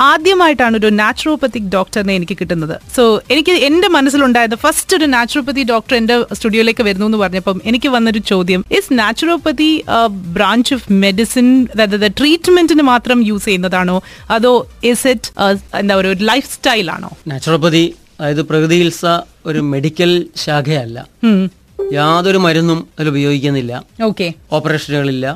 ആദ്യമായിട്ടാണ് ഒരു നാച്ചുറോപ്പത്തിക് ഡോക്ടറിനെ എനിക്ക് കിട്ടുന്നത്. സോ എനിക്ക് എന്റെ മനസ്സിലുണ്ടായത് ഫസ്റ്റ് ഒരു നാച്ചുറോപ്പതി ഡോക്ടർ എന്റെ സ്റ്റുഡിയോയിലേക്ക് വരുന്നു എന്ന് പറഞ്ഞപ്പം എനിക്ക് വന്നൊരു ചോദ്യം. Is naturopathy branch of medicine അതായത് ട്രീറ്റ്മെന്റിന് മാത്രം യൂസ് ചെയ്യുന്നതാണോ? അതോ ഇസ് ഇറ്റ് എന്താ പറയുക ലൈഫ് സ്റ്റൈൽ ആണോ? നാച്ചുറോപ്പതി അതായത് പ്രകൃതി ചികിത്സ ഒരു മെഡിക്കൽ ശാഖയല്ല. യാതൊരു മരുന്നും അതിൽ ഉപയോഗിക്കുന്നില്ല. ഓക്കെ ഓപ്പറേഷനുകളില്ല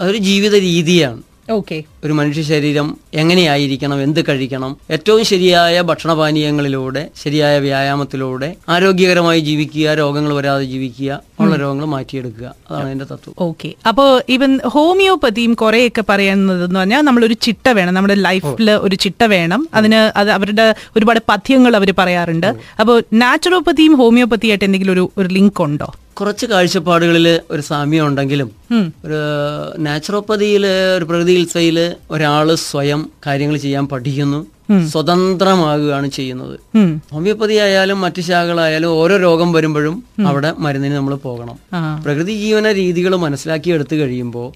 അതൊരു ജീവിത രീതിയാണ്. ഓക്കെ ഒരു മനുഷ്യ ശരീരം എങ്ങനെയായിരിക്കണം എന്ത് കഴിക്കണം ഏറ്റവും ശരിയായ ഭക്ഷണപാനീയങ്ങളിലൂടെ ശരിയായ വ്യായാമത്തിലൂടെ ആരോഗ്യകരമായി ജീവിക്കുക രോഗങ്ങൾ വരാതെ ജീവിക്കുക ഉള്ള രോഗങ്ങൾ മാറ്റിയെടുക്കുക. അതാണ് എന്റെ തത്വം. ഓക്കെ അപ്പോ ഇവൻ ഹോമിയോപ്പതിയും കുറെയൊക്കെ പറയുന്നത് എന്ന് പറഞ്ഞാൽ നമ്മളൊരു ചിട്ട വേണം. നമ്മുടെ ലൈഫിൽ ഒരു ചിട്ട വേണം. അതിന് അത് അവരുടെ ഒരുപാട് പഥ്യങ്ങൾ അവർ പറയാറുണ്ട്. അപ്പോൾ നാച്ചുറോപ്പതിയും ഹോമിയോപ്പതിയായിട്ട് എന്തെങ്കിലും ഒരു ഒരു ലിങ്ക് ഉണ്ടോ? കുറച്ച് കാഴ്ചപ്പാടുകളിൽ ഒരു സാമ്യം ഉണ്ടെങ്കിലും ഒരു നാച്ചുറോപ്പതിയിൽ ഒരു പ്രകൃതി ചികിത്സയിൽ ഒരാൾ സ്വയം കാര്യങ്ങൾ ചെയ്യാൻ പഠിക്കുന്നു സ്വതന്ത്രമാകുകയാണ് ചെയ്യുന്നത്. ഹോമിയോപ്പതി ആയാലും മറ്റു ശാഖകളായാലും ഓരോ രോഗം വരുമ്പോഴും അവിടെ മരുന്നിന് നമ്മൾ പോകണം. പ്രകൃതി ജീവന രീതികൾ മനസ്സിലാക്കി എടുത്തു കഴിയുമ്പോൾ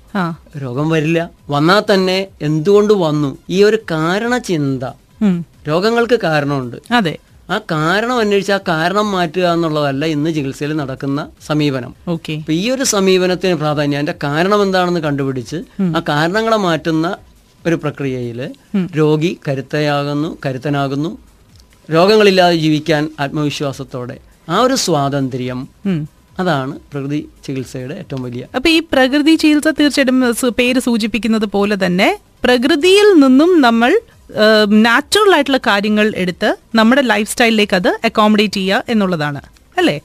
രോഗം വരില്ല. വന്നാൽ തന്നെ എന്തുകൊണ്ട് വന്നു? ഈ ഒരു കാരണ ചിന്ത രോഗങ്ങൾക്ക് കാരണമുണ്ട്. അതെ. ആ കാരണം അന്വേഷിച്ച് ആ കാരണം മാറ്റുക എന്നുള്ളതല്ല ഇന്ന് ചികിത്സയിൽ നടക്കുന്ന സമീപനം. ഓക്കെ. അപ്പൊ ഈ ഒരു സമീപനത്തിന് പ്രാധാന്യം അതിന്റെ കാരണം എന്താണെന്ന് കണ്ടുപിടിച്ച് ആ കാരണങ്ങളെ മാറ്റുന്ന ഒരു പ്രക്രിയയിൽ രോഗി കരുത്തയാകുന്നു കരുത്തനാകുന്നു. രോഗങ്ങളില്ലാതെ ജീവിക്കാൻ ആത്മവിശ്വാസത്തോടെ ആ ഒരു സ്വാതന്ത്ര്യം അതാണ് പ്രകൃതി ചികിത്സയുടെ ഏറ്റവും വലിയ അപ്പൊ ഈ പ്രകൃതി ചികിത്സ തീർച്ചയായിട്ടും പേര് സൂചിപ്പിക്കുന്നത് പോലെ തന്നെ പ്രകൃതിയിൽ നിന്നും നമ്മൾ നാച്ചുറൽ ആയിട്ടുള്ള കാര്യങ്ങൾ എടുത്ത് നമ്മുടെ ലൈഫ് സ്റ്റൈലിലേക്ക് അത് അക്കോമഡേറ്റ് ചെയ്യുക എന്നുള്ളതാണ്. അല്ലേ?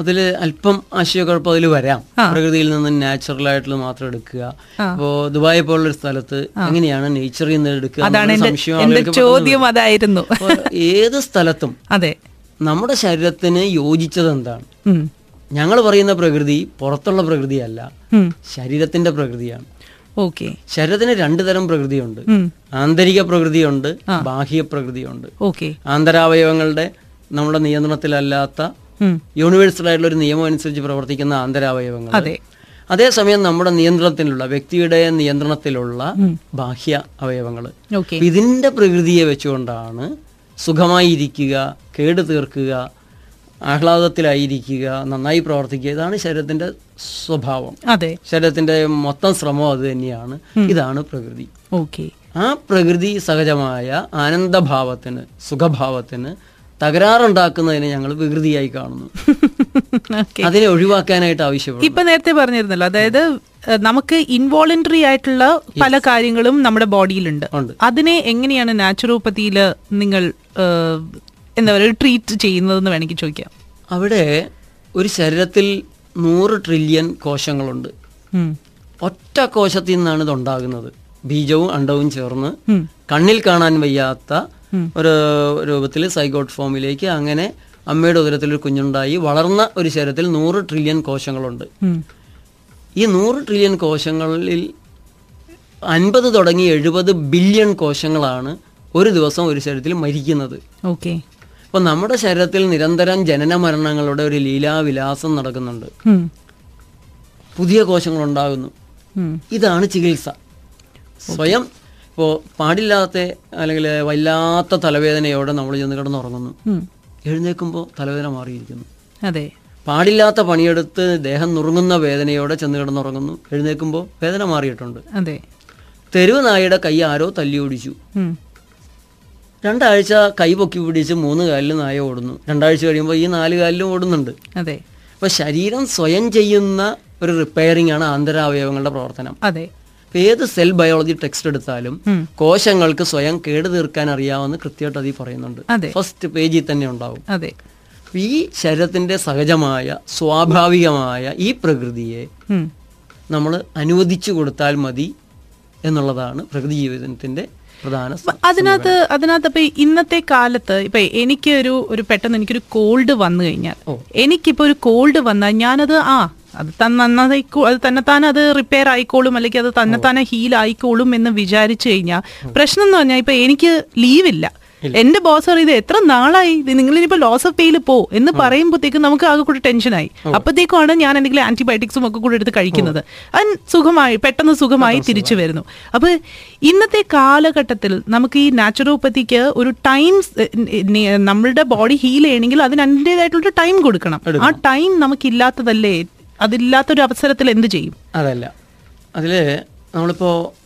അതിൽ അല്പം ആശയക്കുഴപ്പം അതിൽ വരാം. പ്രകൃതിയിൽ നിന്ന് നാച്ചുറൽ ആയിട്ടുള്ള മാത്രം എടുക്കുക. അപ്പോ ദുബായ് പോലുള്ള സ്ഥലത്ത് എങ്ങനെയാണ് നേച്ചറിൽ നിന്ന് എടുക്കുക ചോദ്യം അതായിരുന്നു. ഏത് സ്ഥലത്തും അതെ. നമ്മുടെ ശരീരത്തിന് യോജിച്ചത് എന്താണ്? ഞങ്ങൾ പറയുന്ന പ്രകൃതി പുറത്തുള്ള പ്രകൃതിയല്ല. ശരീരത്തിന്റെ പ്രകൃതിയാണ്. ഓക്കെ. ശരീരത്തിന് രണ്ടു തരം പ്രകൃതിയുണ്ട്. ആന്തരിക പ്രകൃതിയുണ്ട് ബാഹ്യ പ്രകൃതിയുണ്ട്. ഓക്കെ. ആന്തരാവയവങ്ങളുടെ നമ്മുടെ നിയന്ത്രണത്തിലല്ലാത്ത യൂണിവേഴ്സൽ ആയിട്ടുള്ള ഒരു നിയമം അനുസരിച്ച് പ്രവർത്തിക്കുന്ന ആന്തരാവയവങ്ങൾ. അതെ. അതേസമയം നമ്മുടെ നിയന്ത്രണത്തിലുള്ള വ്യക്തിയുടെ നിയന്ത്രണത്തിലുള്ള ബാഹ്യ അവയവങ്ങൾ. ഇതിന്റെ പ്രകൃതിയെ വെച്ചുകൊണ്ടാണ് സുഖമായി ഇരിക്കുക കേട് തീർക്കുക ആഹ്ലാദത്തിലായിരിക്കുക നന്നായി പ്രവർത്തിക്കുക ഇതാണ് ശരീരത്തിന്റെ സ്വഭാവം. അതെ. ശരീരത്തിന്റെ മൊത്തം ശ്രമം അത് തന്നെയാണ്. ഇതാണ് പ്രകൃതി. ഓക്കെ. ആ പ്രകൃതി സഹജമായ ആനന്ദഭാവത്തിന് സുഖഭാവത്തിന് തകരാറുണ്ടാക്കുന്നതിനെ ഞങ്ങൾ വികൃതിയായി കാണുന്നു. അതിനെ ഒഴിവാക്കാനായിട്ട് ആവശ്യപ്പെടും ഇപ്പൊ നേരത്തെ പറഞ്ഞിരുന്നല്ലോ അതായത് നമുക്ക് ഇൻവോളണ്ടറി ആയിട്ടുള്ള പല കാര്യങ്ങളും നമ്മുടെ ബോഡിയിലുണ്ട് അതിനെ എങ്ങനെയാണ് നാച്ചുറോപ്പതിയിൽ നിങ്ങൾ എന്താ പറയുക ട്രീറ്റ് ചെയ്യുന്നതെന്ന് വേണമെങ്കിൽ ചോദിക്കാം. അവിടെ ഒരു ശരീരത്തിൽ നൂറ് ട്രില്യൺ കോശങ്ങളുണ്ട്. ഒറ്റ കോശത്തിൽ നിന്നാണ് ഇത് ഉണ്ടാകുന്നത് ബീജവും അണ്ടവും ചേർന്ന് കണ്ണിൽ കാണാൻ വയ്യാത്ത ഒരു രൂപത്തിൽ സൈഗോട്ട് ഫോമിലേക്ക് അങ്ങനെ അമ്മയുടെ ഉദരത്തിൽ ഒരു കുഞ്ഞുണ്ടായി വളർന്ന ഒരു ശരീരത്തിൽ നൂറ് ട്രില്യൺ കോശങ്ങളുണ്ട്. ഈ നൂറ് ട്രില്യൺ കോശങ്ങളിൽ അൻപത് തുടങ്ങി എഴുപത് ബില്യൺ കോശങ്ങളാണ് ഒരു ദിവസം ഒരു ശരീരത്തിൽ മരിക്കുന്നത്. ഓക്കെ അപ്പോൾ നമ്മുടെ ശരീരത്തിൽ നിരന്തരം ജനന മരണങ്ങളുടെ ഒരു ലീലാവിലാസം നടക്കുന്നുണ്ട്. പുതിയ കോശങ്ങൾ ഉണ്ടാകുന്നു ഇതാണ് ചികിത്സ. സ്വയം ഇപ്പോൾ പാടില്ലാത്ത അല്ലെങ്കിൽ വല്ലാത്ത തലവേദനയോടെ നമ്മൾ ചെന്ന് കിടന്നുറങ്ങുന്നു. എഴുന്നേൽക്കുമ്പോൾ തലവേദന മാറിയിരിക്കുന്നു. അതെ. പാടില്ലാത്ത പണിയെടുത്ത് ദേഹം നുറുങ്ങുന്ന വേദനയോടെ ചെന്ന് കിടന്നുറങ്ങുന്നു. എഴുന്നേൽക്കുമ്പോൾ വേദന മാറിയിട്ടുണ്ട്. അതെ. തെരുവ് നായയുടെ കൈ ആരോ തല്ലി ഓടിച്ചു ഉം. രണ്ടാഴ്ച കൈ പൊക്കി പിടിച്ച് മൂന്ന് കാലിലും നായ ഓടുന്നു. രണ്ടാഴ്ച കഴിയുമ്പോൾ ഈ നാല് കാലിലും ഓടുന്നുണ്ട്. അതെ. അപ്പൊ ശരീരം സ്വയം ചെയ്യുന്ന ഒരു റിപ്പയറിംഗ് ആണ് ആന്തരാവയവങ്ങളുടെ പ്രവർത്തനം. അതെ. ഏത് സെൽ ബയോളജി ടെക്സ്റ്റ് എടുത്താലും കോശങ്ങൾക്ക് സ്വയം കേട് തീർക്കാൻ അറിയാവുന്ന കൃത്യമായിട്ട് അതിൽ പറയുന്നുണ്ട്. ഫസ്റ്റ് പേജിൽ തന്നെ ഉണ്ടാവും. അതെ. ഈ ശരീരത്തിന്റെ സഹജമായ സ്വാഭാവികമായ ഈ പ്രകൃതിയെ നമ്മൾ അനുവദിച്ചു കൊടുത്താൽ മതി എന്നുള്ളതാണ് പ്രകൃതി ജീവിതത്തിന്റെ പ്രധാന അതിനകത്ത് അതിനകത്ത് ഇപ്പൊ ഇന്നത്തെ കാലത്ത് ഇപ്പൊ എനിക്ക് ഒരു ഒരു പെട്ടെന്ന് എനിക്കൊരു കോൾഡ് വന്നു കഴിഞ്ഞാൽ എനിക്കിപ്പോ ഒരു കോൾഡ് വന്നാൽ ഞാനത് ആ അത് നന്നായിക്കോ അത് തന്നെത്താൻ അത് റിപ്പയർ ആയിക്കോളും അല്ലെങ്കിൽ അത് തന്നെത്താനെ ഹീൽ ആയിക്കോളും എന്ന് വിചാരിച്ചു കഴിഞ്ഞാൽ പ്രശ്നം എന്ന് പറഞ്ഞാൽ ഇപ്പൊ എനിക്ക് ലീവില്ല എന്റെ ബോസ് പറയുന്നത് എത്ര നാളായി? നിങ്ങൾ ഇനിയിപ്പോ ലോസ് ഓഫ് പെയിൽ പോ. എന്ന് പറയുമ്പോഴത്തേക്കും നമുക്ക് ആകെ കൂടി ടെൻഷനായി അപ്പോഴത്തേക്കുമാണ് ഞാൻ എന്തെങ്കിലും ആന്റിബയോട്ടിക്സും ഒക്കെ കൂടെ എടുത്ത് കഴിക്കുന്നത്. അത് സുഖമായി പെട്ടെന്ന് സുഖമായി തിരിച്ചു വരുന്നു. അപ്പൊ ഇന്നത്തെ കാലഘട്ടത്തിൽ നമുക്ക് ഈ നാച്ചുറോപ്പത്തിക്ക് ഒരു ടൈം നമ്മളുടെ ബോഡി ഹീൽ ചെയ്യണമെങ്കിൽ അതിന് അതിന്റെതായിട്ടുള്ള ടൈം കൊടുക്കണം. ആ ടൈം നമുക്കില്ലാത്തതല്ലേ? അതില്ലാത്തൊരു അവസരത്തിൽ എന്ത് ചെയ്യും? അതല്ല. അതിൽ നമ്മളിപ്പോൾ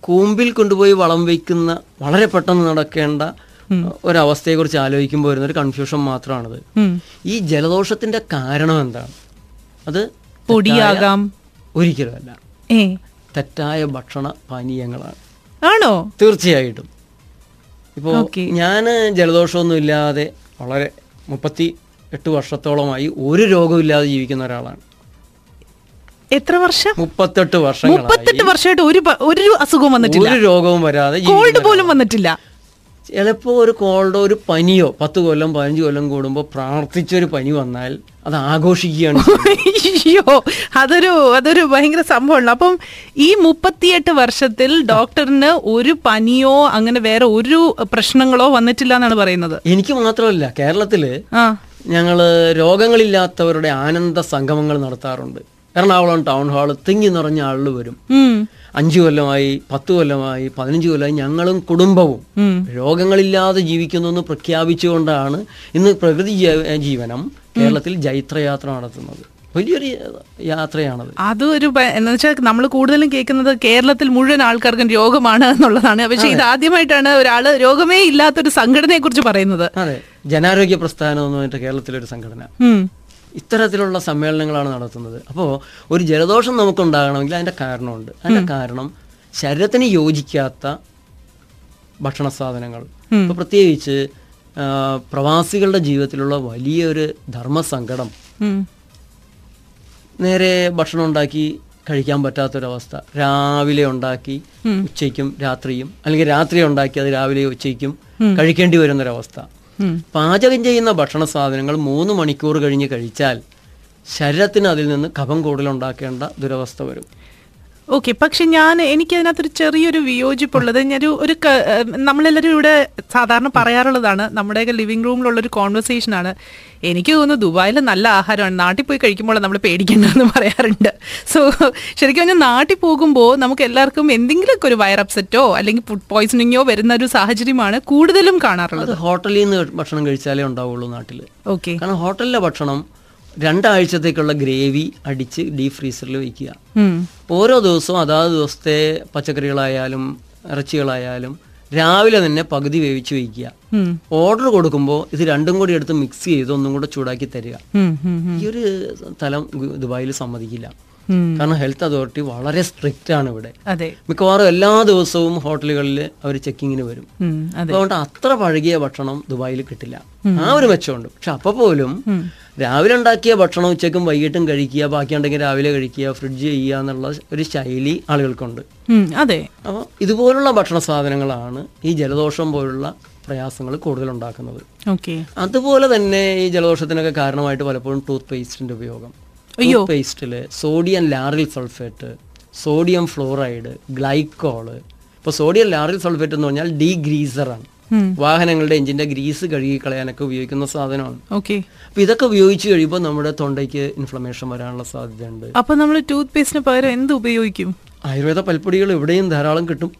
കൂമ്പിൽ കൊണ്ടുപോയി വളം വയ്ക്കുന്ന വളരെ പെട്ടെന്ന് നടക്കേണ്ട ഒരവസ്ഥയെക്കുറിച്ച് ആലോചിക്കുമ്പോൾ വരുന്ന ഒരു കൺഫ്യൂഷൻ മാത്രമാണത് ഈ ജലദോഷത്തിന്റെ കാരണം എന്താണ്? അത് പൊടിയാകാം. ഒരിക്കലുമല്ല. തെറ്റായ ഭക്ഷണ പാനീയങ്ങളാണ്. ആണോ? തീർച്ചയായിട്ടും. ഇപ്പോൾ. ഞാൻ ജലദോഷമൊന്നും ഇല്ലാതെ വളരെ മുപ്പത്തി എട്ട് വർഷത്തോളമായി ഒരു രോഗവും ഇല്ലാതെ ജീവിക്കുന്ന ഒരാളാണ്. എത്ര വർഷം? മുപ്പത്തെട്ട് വർഷം മുപ്പത്തെട്ട് വർഷമായിട്ട് ഒരു ഒരു അസുഖവും വന്നിട്ടില്ല. ഒരു രോഗവും വരാതെ കോൾഡ് പോലും വന്നിട്ടില്ല. ചിലപ്പോൾ ഒരു കോൾഡോ ഒരു പനിയോ പത്ത് കൊല്ലം പതിനഞ്ച് കൊല്ലം കൂടുമ്പോൾ പ്രാർത്ഥിച്ചൊരു പനി വന്നാൽ അത് ആഘോഷിക്കുകയാണ് അയ്യോ അതൊരു അതൊരു ഭയങ്കര സംഭവമാണ് അപ്പം ഈ മുപ്പത്തിയെട്ട് വർഷത്തിൽ ഡോക്ടറിന് ഒരു പനിയോ അങ്ങനെ വേറെ ഒരു പ്രശ്നങ്ങളോ വന്നിട്ടില്ല എന്നാണ് പറയുന്നത്? എനിക്ക് മാത്രമല്ല കേരളത്തിൽ ആ. ഞങ്ങൾ രോഗങ്ങളില്ലാത്തവരുടെ ആനന്ദ സംഗമങ്ങൾ നടത്താറുണ്ട്. എറണാകുളം ടൗൺ ഹാൾ തിങ്ങി നിറഞ്ഞ ആളുകൾ വരും. അഞ്ചു കൊല്ലമായി പത്ത് കൊല്ലമായി പതിനഞ്ച് കൊല്ലമായി ഞങ്ങളും കുടുംബവും രോഗങ്ങളില്ലാതെ ജീവിക്കുന്നു എന്ന് പ്രഖ്യാപിച്ചുകൊണ്ടാണ് ഇന്ന് പ്രകൃതി ജീവനം കേരളത്തിൽ ജൈത്രയാത്ര നടത്തുന്നത്. വലിയൊരു യാത്രയാണത്. അത് ഒരു എന്ന് വെച്ചാൽ നമ്മൾ കൂടുതലും കേൾക്കുന്നത് കേരളത്തിൽ മുഴുവൻ ആൾക്കാർക്കും രോഗമാണ് എന്നുള്ളതാണ്. പക്ഷേ ഇത് ആദ്യമായിട്ടാണ് ഒരാൾ രോഗമേ ഇല്ലാത്തൊരു സംഘടനയെ കുറിച്ച് പറയുന്നത്. അതെ. ജനാരോഗ്യ പ്രസ്ഥാനം എന്ന് പറഞ്ഞിട്ട് കേരളത്തിലൊരു സംഘടന. ഇത്തരത്തിലുള്ള സമ്മേളനങ്ങളാണ് നടത്തുന്നത്. അപ്പോൾ ഒരു ജലദോഷം നമുക്കുണ്ടാകണമെങ്കിൽ അതിന്റെ കാരണമുണ്ട്. അതിന്റെ കാരണം ശരീരത്തിന് യോജിക്കാത്ത ഭക്ഷണ സാധനങ്ങൾ. ഇപ്പോൾ പ്രത്യേകിച്ച് പ്രവാസികളുടെ ജീവിതത്തിലുള്ള വലിയൊരു ധർമ്മസങ്കടം. നേരെ ഭക്ഷണം ഉണ്ടാക്കി കഴിക്കാൻ പറ്റാത്തൊരവസ്ഥ. രാവിലെ ഉണ്ടാക്കി ഉച്ചയ്ക്കും രാത്രിയും. അല്ലെങ്കിൽ രാത്രി ഉണ്ടാക്കി അത് രാവിലെ ഉച്ചയ്ക്കും കഴിക്കേണ്ടി വരുന്നൊരവസ്ഥ. പാചകം ചെയ്യുന്ന ഭക്ഷണ സാധനങ്ങൾ മൂന്ന് മണിക്കൂർ കഴിഞ്ഞ് കഴിച്ചാൽ ശരീരത്തിന് അതിൽ നിന്ന് കഫം കൂടുതലുണ്ടാക്കേണ്ട ദുരവസ്ഥ വരും. ഓക്കെ പക്ഷെ ഞാൻ എനിക്ക് അതിനകത്തൊരു ചെറിയൊരു വിയോജിപ്പുള്ളത് ഞാനൊരു ഒരു നമ്മളെല്ലാവരും ഇവിടെ സാധാരണ പറയാറുള്ളതാണ് നമ്മുടെയൊക്കെ ലിവിംഗ് റൂമിലുള്ള ഒരു കോൺവെർസേഷൻ ആണ് എനിക്ക് തോന്നുന്നു ദുബായിൽ നല്ല ആഹാരമാണ്. നാട്ടിൽ പോയി കഴിക്കുമ്പോൾ നമ്മൾ പേടിക്കേണ്ടതെന്ന് പറയാറുണ്ട്. സോ ശരിക്കും പറഞ്ഞാൽ നാട്ടിൽ പോകുമ്പോൾ നമുക്ക് എല്ലാവർക്കും എന്തെങ്കിലുമൊക്കെ ഒരു വയർ അപ്സെറ്റോ അല്ലെങ്കിൽ ഫുഡ് പോയ്സണിങ്ങോ വരുന്ന ഒരു സാഹചര്യമാണ് കൂടുതലും കാണാറുള്ളത്. ഹോട്ടലിൽ നിന്ന് ഭക്ഷണം കഴിച്ചാലേ ഉണ്ടാവുള്ളൂ നാട്ടിൽ ഓക്കെ കാരണം ഹോട്ടലിലെ ഭക്ഷണം രണ്ടാഴ്ചത്തേക്കുള്ള ഗ്രേവി അടിച്ച് ഡീപ് ഫ്രീസറിൽ വയ്ക്കുക ഓരോ ദിവസവും അതാത് ദിവസത്തെ പച്ചക്കറികളായാലും ഇറച്ചികളായാലും രാവിലെ തന്നെ പകുതി വേവിച്ച് വയ്ക്കുക ഓർഡർ കൊടുക്കുമ്പോൾ ഇത് രണ്ടും കൂടി എടുത്ത് മിക്സ് ചെയ്ത് ഒന്നും കൂടെ ചൂടാക്കി തരിക. ഈ ഒരു തലം ദുബായിൽ സമ്മതിക്കില്ല. കാരണം ഹെൽത്ത് അതോറിറ്റി വളരെ സ്ട്രിക്റ്റ് ആണ് ഇവിടെ. മിക്കവാറും എല്ലാ ദിവസവും ഹോട്ടലുകളിൽ അവർ ചെക്കിങ്ങിന് വരും. അതുകൊണ്ട് അത്ര പഴകിയ ഭക്ഷണം ദുബായിൽ കിട്ടില്ല. ആ ഒരു മെച്ചമുണ്ട്. പക്ഷെ അപ്പൊ പോലും രാവിലെ ഉണ്ടാക്കിയ ഭക്ഷണം ഉച്ചയ്ക്കും വൈകിട്ടും കഴിക്കുക ബാക്കിയുണ്ടെങ്കിൽ രാവിലെ കഴിക്കുക ഫ്രിഡ്ജ് ചെയ്യുക എന്നുള്ള ഒരു ശൈലി ആളുകൾക്കുണ്ട്. അതെ. അപ്പോൾ ഇതുപോലുള്ള ഭക്ഷണ സാധനങ്ങളാണ് ഈ ജലദോഷം പോലുള്ള പ്രയാസങ്ങൾ കൂടുതൽ ഉണ്ടാക്കുന്നത്. അതുപോലെ തന്നെ ഈ ജലദോഷത്തിനൊക്കെ കാരണമായിട്ട് പലപ്പോഴും ടൂത്ത് പേസ്റ്റിന്റെ ഉപയോഗം. Tooth പേസ്റ്റിൽ sodium lauryl sulphate sodium fluoride glycol. ഇപ്പോൾ സോഡിയം ലാറിൽ സൾഫേറ്റ് എന്ന് പറഞ്ഞാൽ ഡീ ഗ്രീസറാണ് വാഹനങ്ങളുടെ എഞ്ചിന്റെ ഗ്രീസ് കഴുകി കളയാനൊക്കെ ഉപയോഗിക്കുന്ന സാധനമാണ്. ഓക്കെ. അപ്പൊ ഇതൊക്കെ ഉപയോഗിച്ച് കഴിയുമ്പോൾ നമ്മുടെ തൊണ്ടയ്ക്ക് ഇൻഫ്ലമേഷൻ വരാനുള്ള സാധ്യതയുണ്ട്. അപ്പൊ നമ്മൾ ടൂത്ത് പേസ്റ്റിന് പകരം എന്ത് ഉപയോഗിക്കും? ആയുർവേദ പൽപ്പൊടികൾ എവിടെയും ധാരാളം കിട്ടും.